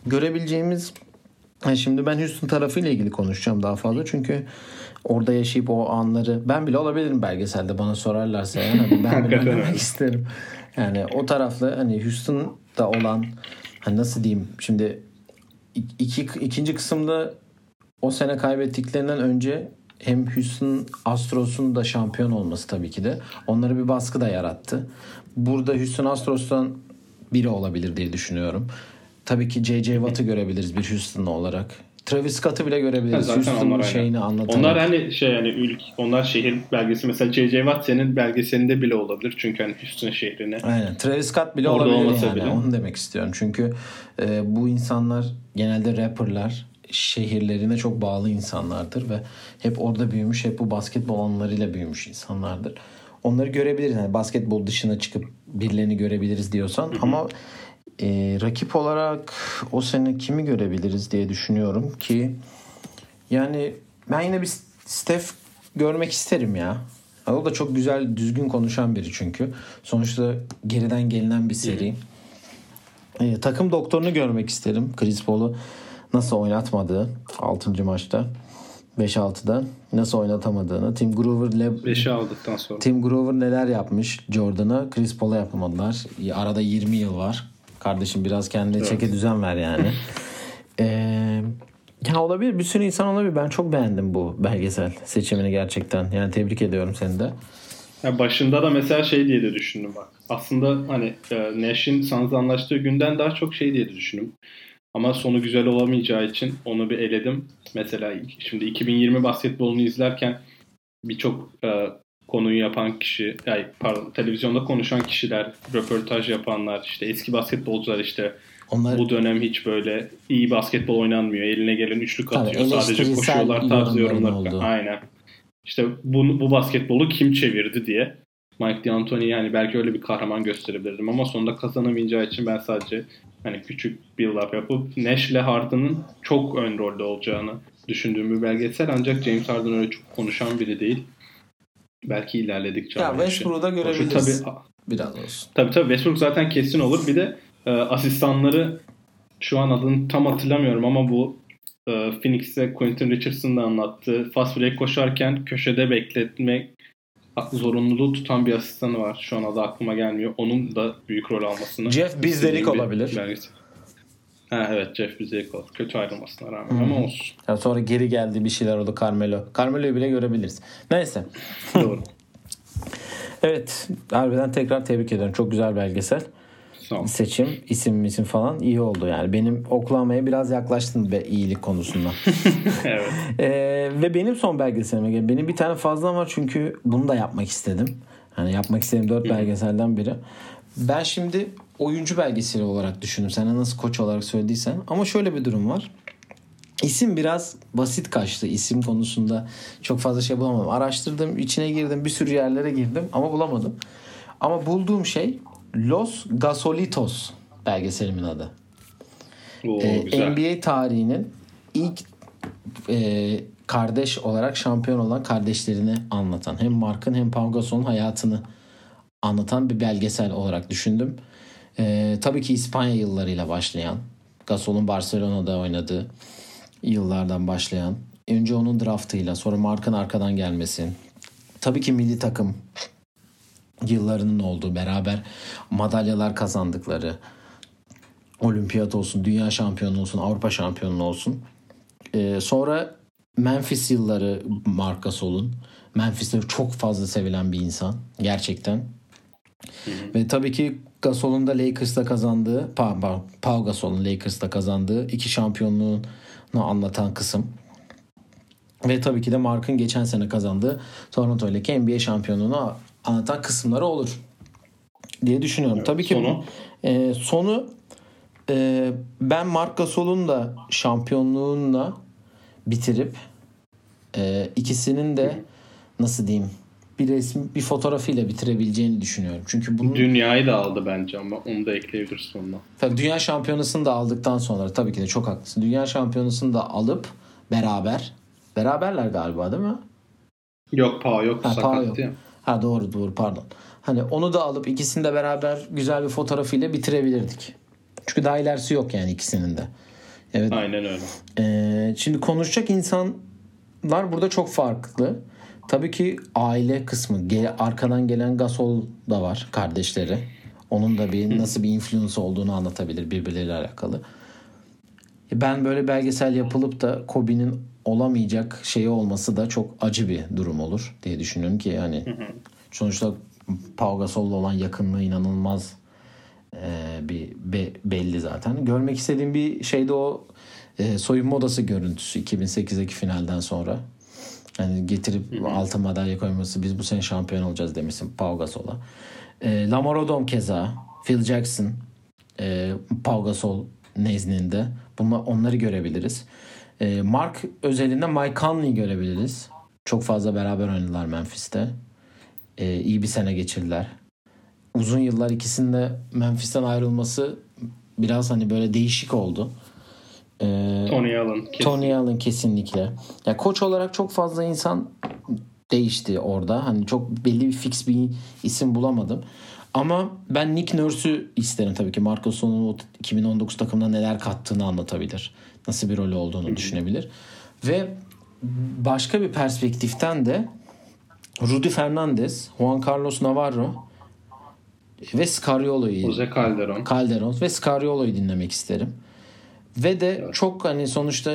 görebileceğimiz Ha, şimdi ben Houston tarafıyla ilgili konuşacağım daha fazla çünkü orada yaşayıp o anları ben bile olabilirim belgeselde bana sorarlarsa yani Hani ben bile oynamak isterim. Yani o taraflı hani Houston'da olan hani nasıl diyeyim şimdi iki, ikinci kısımda o sene kaybettiklerinden önce hem Houston Astros'un da şampiyon olması tabii ki de onlara bir baskı da yarattı. Burada Houston Astros'tan biri olabilir diye düşünüyorum. Tabii ki J.J. Watt'ı görebiliriz bir Houston'lı olarak. Travis Scott'ı bile görebiliriz. Onlar Houston'ın şeyini anlatarak. Onlar hani şey yani ülk, onlar şehir belgesi mesela J.J. Watt senin belgeselinde bile olabilir çünkü hani Houston şehrine. Aynen. Travis Scott bile Orada olabilir yani. bile. Onu demek istiyorum. Çünkü e, bu insanlar genelde rapperlar şehirlerine çok bağlı insanlardır ve hep orada büyümüş, hep bu basketbol anılarıyla büyümüş insanlardır. Onları görebiliriz. Yani basketbol dışına çıkıp birilerini görebiliriz diyorsan ama e, rakip olarak o sene kimi görebiliriz diye düşünüyorum ki yani ben yine bir Steph görmek isterim ya. O da çok güzel, düzgün konuşan biri çünkü. Sonuçta geriden gelinen bir seri. Ee, takım doktorunu görmek isterim. Chris Paul'u nasıl oynatmadığı 6. maçta 5-6'da nasıl oynatamadığını. Tim Grover ile 5'i aldıktan sonra. Tim Grover neler yapmış Jordan'a Chris Paul'a yapamadılar. Arada 20 yıl var. Kardeşim biraz kendine Evet. çeke düzen ver yani. Ee, ya olabilir bir sürü insan olabilir. Ben çok beğendim bu belgesel seçimini gerçekten. Yani tebrik ediyorum seni de. Ya başında da mesela şey diye de düşündüm bak. Aslında hani e, Nash'in Suns'la anlaştığı günden daha çok şey diye de düşündüm. Ama sonu güzel olamayacağı için onu bir eledim. Mesela şimdi 2020 basketbolunu izlerken birçok e, konuyu yapan kişi, yani pardon, televizyonda konuşan kişiler, röportaj yapanlar, işte eski basketbolcular işte onlar... bu dönem hiç böyle iyi basketbol oynanmıyor. Eline gelen üçlük atıyor. Sadece koşuyorlar tarzı yorumlar. Oldu. Aynen. İşte bu, bu basketbolu kim çevirdi diye. Mike D'Antoni yani belki öyle bir kahraman gösterebilirdim ama sonunda kazanamayacağı için ben sadece hani küçük build-up yapıp Nash ile Harden'ın çok ön rolde olacağını düşündüğüm bir belgesel ancak James Harden öyle çok konuşan biri değil. Belki ilerledikçe. Ya Westbrook'u görebiliriz. Tabii, Biraz olsun. Tabii tabii Westbrook zaten kesin olur. Bir de e, asistanları şu an adını tam hatırlamıyorum ama bu e, Phoenix'te Quentin Richardson'ın da anlattığı fast break koşarken köşede bekletmek zorunluluğu tutan bir asistanı var. Şu an adı aklıma gelmiyor. Onun da büyük rol almasını. Jeff Bizdelik olabilir. Ha, evet Jeff Bizdelik oldu. Kötü ayrılmasına rağmen hmm. ama olsun. Ya sonra geri geldi bir şeyler oldu Carmelo. Carmelo'yu bile görebiliriz. Neyse. Doğru. evet. Harbiden tekrar tebrik ederim. Çok güzel belgesel. Seçim, isim isim falan iyi oldu yani. Benim Oklahoma'ya biraz yaklaştın be iyilik konusunda. evet. Ee, ve benim son belgeselime gel. Benim bir tane fazla var çünkü bunu da yapmak istedim. Hani yapmak istediğim dört belgeselden biri. Ben şimdi oyuncu belgeseli olarak düşündüm. Sen nasıl koç olarak söylediysen. Ama şöyle bir durum var. İsim biraz basit kaçtı. İsim konusunda çok fazla şey bulamadım. Araştırdım, içine girdim, bir sürü yerlere girdim ama bulamadım. Ama bulduğum şey Los Gasolitos belgeselimin adı. Oo, ee, NBA tarihinin ilk e, kardeş olarak şampiyon olan kardeşlerini anlatan hem Mark'ın hem Pau Gasol'un hayatını anlatan bir belgesel olarak düşündüm. E, tabii ki İspanya yıllarıyla başlayan Gasol'un Barcelona'da oynadığı yıllardan başlayan önce onun draftıyla sonra Mark'ın arkadan gelmesi tabii ki milli takım yıllarının olduğu beraber madalyalar kazandıkları olimpiyat olsun, dünya şampiyonu olsun, Avrupa şampiyonu olsun. Ee, sonra Memphis yılları Marc Gasol'un. Memphis'te çok fazla sevilen bir insan. Gerçekten. Hı hı. Ve tabii ki Gasol'un da Lakers'ta kazandığı, pardon, Pau Gasol'un Lakers'ta kazandığı iki şampiyonluğunu anlatan kısım. Ve tabii ki de Mark'ın geçen sene kazandığı Toronto ile NBA şampiyonluğunu anlatan kısımları olur diye düşünüyorum. Evet, Tabii ki sonu, e, sonu e, ben Marc Gasol'un da şampiyonluğunla bitirip e, ikisinin de nasıl diyeyim bir resim bir fotoğrafıyla bitirebileceğini düşünüyorum. Çünkü bunun dünyayı da aldı bence ama onu da ekleyebiliriz sonuna. Tabii dünya şampiyonasını da aldıktan sonra tabii ki de çok haklısın. Dünya şampiyonasını da alıp beraber beraberler galiba değil mi? Yok pa yok ha, sakat yok. Ya. Ha doğru doğru pardon. Hani onu da alıp ikisini de beraber güzel bir fotoğrafıyla bitirebilirdik. Çünkü daha ilerisi yok yani ikisinin de. Evet. Aynen öyle. Ee, şimdi konuşacak insanlar burada çok farklı. Tabii ki aile kısmı, gel, arkadan gelen Gasol da var kardeşleri. Onun da bir nasıl bir influence olduğunu anlatabilir birbirleriyle alakalı. Ben böyle belgesel yapılıp da Kobe'nin olamayacak şeyi olması da çok acı bir durum olur diye düşünüyorum ki yani sonuçta Pau Gasol'la olan yakınlığı inanılmaz e, bir be, belli zaten. Görmek istediğim bir şey de o e, soyunma odası görüntüsü 2008'deki finalden sonra. Yani getirip altın madalya koyması biz bu sene şampiyon olacağız demişsin Pau Gasol'a. E, Lamar Odom keza Phil Jackson e, Pau Gasol nezdinde. Bunlar, onları görebiliriz. E, Mark özelinde Mike Conley görebiliriz. Çok fazla beraber oynadılar Memphis'te. E, iyi bir sene geçirdiler. Uzun yıllar ikisinde Memphis'ten ayrılması biraz hani böyle değişik oldu. Ee, Tony Allen. Kesin. Tony Allen kesinlikle. Ya koç olarak çok fazla insan değişti orada. Hani çok belli bir fix bir isim bulamadım. Ama ben Nick Nurse'ü isterim tabii ki. Marcos 2019 takımına neler kattığını anlatabilir nasıl bir rol olduğunu düşünebilir. Ve başka bir perspektiften de Rudy Fernandez, Juan Carlos Navarro ve Scariolo'yu Jose Calderon. Calderon ve Scariolo'yu dinlemek isterim. Ve de evet. çok hani sonuçta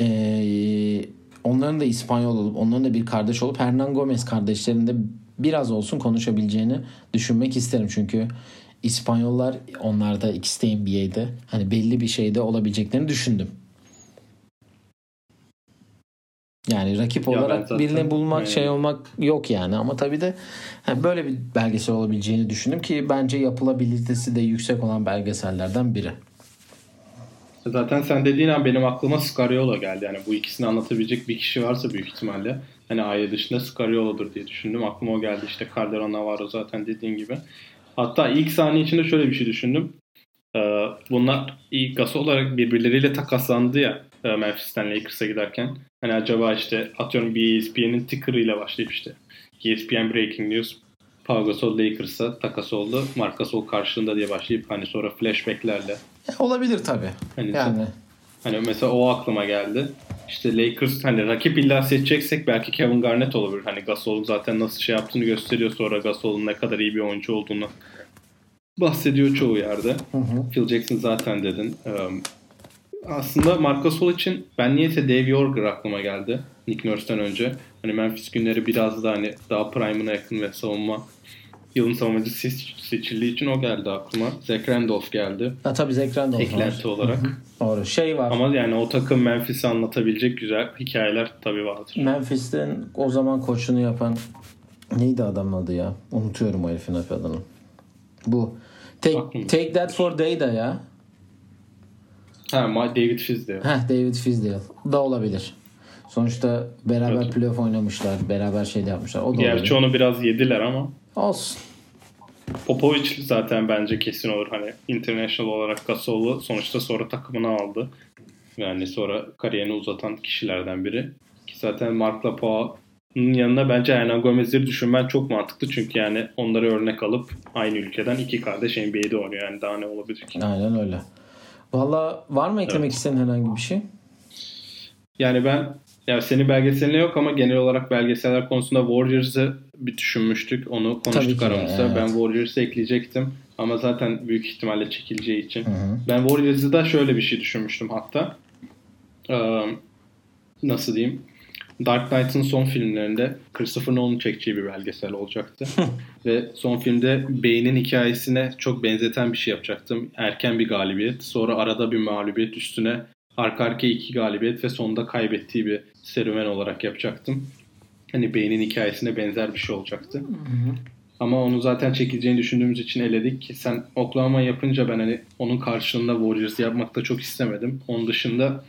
e, onların da İspanyol olup onların da bir kardeş olup Hernan Gomez kardeşlerinde biraz olsun konuşabileceğini düşünmek isterim. Çünkü İspanyollar onlarda ikisi de NBA'de hani belli bir şeyde olabileceklerini düşündüm. Yani rakip Ya olarak zaten- birini bulmak Aynen. şey olmak yok yani ama tabii de yani böyle bir belgesel olabileceğini düşündüm ki bence yapılabilitesi de yüksek olan belgesellerden biri. Zaten sen dediğin an benim aklıma Scariolo geldi. Yani bu ikisini anlatabilecek bir kişi varsa büyük ihtimalle. Hani Aya dışında Scariolo'dur diye düşündüm. Aklıma o geldi işte Calderon Navarro zaten dediğin gibi. Hatta ilk sahne içinde şöyle bir şey düşündüm. Ee, bunlar ilk olarak birbirleriyle takaslandı ya e, Memphis'ten Lakers'a giderken. Hani acaba işte atıyorum bir ESPN'in ticker'ıyla başlayıp işte ESPN Breaking News Pau Gasol Lakers'a takas oldu. Marc Gasol karşılığında diye başlayıp hani sonra flashbacklerle E, olabilir tabii. Hani Yani Hani mesela o aklıma geldi. İşte Lakers hani rakip illa seçeceksek belki Kevin Garnett olabilir. Hani Gasol'un zaten nasıl şey yaptığını gösteriyor sonra Gasol'un ne kadar iyi bir oyuncu olduğunu bahsediyor çoğu yerde. hı hı. Phil Jackson zaten dedin. Ee, aslında Marc Gasol için ben niyeyse Dave Yorger aklıma geldi. Nick Nurse'den önce. Hani Memphis günleri biraz da hani daha prime'ına yakın ve savunma yılın savunmacısı seç- seçildiği için o geldi aklıma. Zach Randolph geldi. Ha, tabii ekran da Eklenti olarak. Doğru. Şey var. Ama yani o takım Memphis'i anlatabilecek güzel hikayeler tabii vardır. Memphis'ten o zaman koçunu yapan neydi adamın adı ya? Unutuyorum o herifin adını. Bu Take, Aklımda. Take That For Day'da ya. Ha David Fizdale. Heh, David Fizdale. Da olabilir. Sonuçta beraber Evet. playoff oynamışlar. Beraber şey de yapmışlar. O da Gerçi olabilir. onu biraz yediler ama Olsun. Popovic zaten bence kesin olur. Hani international olarak Gasol'u sonuçta sonra takımına aldı. Yani sonra kariyerini uzatan kişilerden biri. Ki zaten Mark Lapoa'nın yanına bence Hernan Gomez'i düşünmen çok mantıklı. Çünkü yani onları örnek alıp aynı ülkeden iki kardeş NBA'de oynuyor. Yani daha ne olabilir ki? Aynen öyle. Valla var mı eklemek istediğin herhangi bir şey? Yani ben ya senin belgeseline yok ama genel olarak belgeseller konusunda Warriors'ı bir düşünmüştük. Onu konuştuk aramızda. evet. Ben Warriors'ı ekleyecektim. Ama zaten büyük ihtimalle çekileceği için. Hı hı. Ben Warriors'ı da şöyle bir şey düşünmüştüm hatta. Ee, nasıl diyeyim? Dark Knight'ın son filmlerinde Christopher Nolan'ın çekeceği bir belgesel olacaktı. Ve son filmde Bane'in hikayesine çok benzeten bir şey yapacaktım. Erken bir galibiyet, sonra arada bir mağlubiyet üstüne arka arkaya iki galibiyet ve sonunda kaybettiği bir serüven olarak yapacaktım. Hani Bane'in hikayesine benzer bir şey olacaktı. Ama onu zaten çekileceğini düşündüğümüz için eledik ki sen Oklahoma yapınca ben hani onun karşılığında Warriors yapmak da çok istemedim. Onun dışında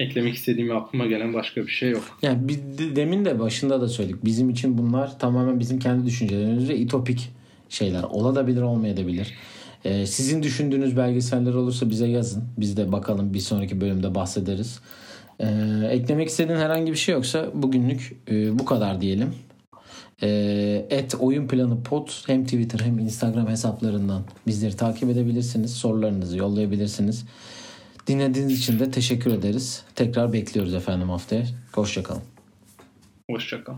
eklemek istediğim aklıma gelen başka bir şey yok. Yani de- demin de başında da söyledik. Bizim için bunlar tamamen bizim kendi düşüncelerimiz ve itopik şeyler. Olabilir olmayabilir. Ee, sizin düşündüğünüz belgeseller olursa bize yazın. Biz de bakalım bir sonraki bölümde bahsederiz. Ee, eklemek istediğin herhangi bir şey yoksa bugünlük e, bu kadar diyelim. Ee, et oyun planı pod hem Twitter hem Instagram hesaplarından bizleri takip edebilirsiniz. Sorularınızı yollayabilirsiniz. Dinlediğiniz için de teşekkür ederiz. Tekrar bekliyoruz efendim haftaya. Hoşçakalın. Hoşçakal.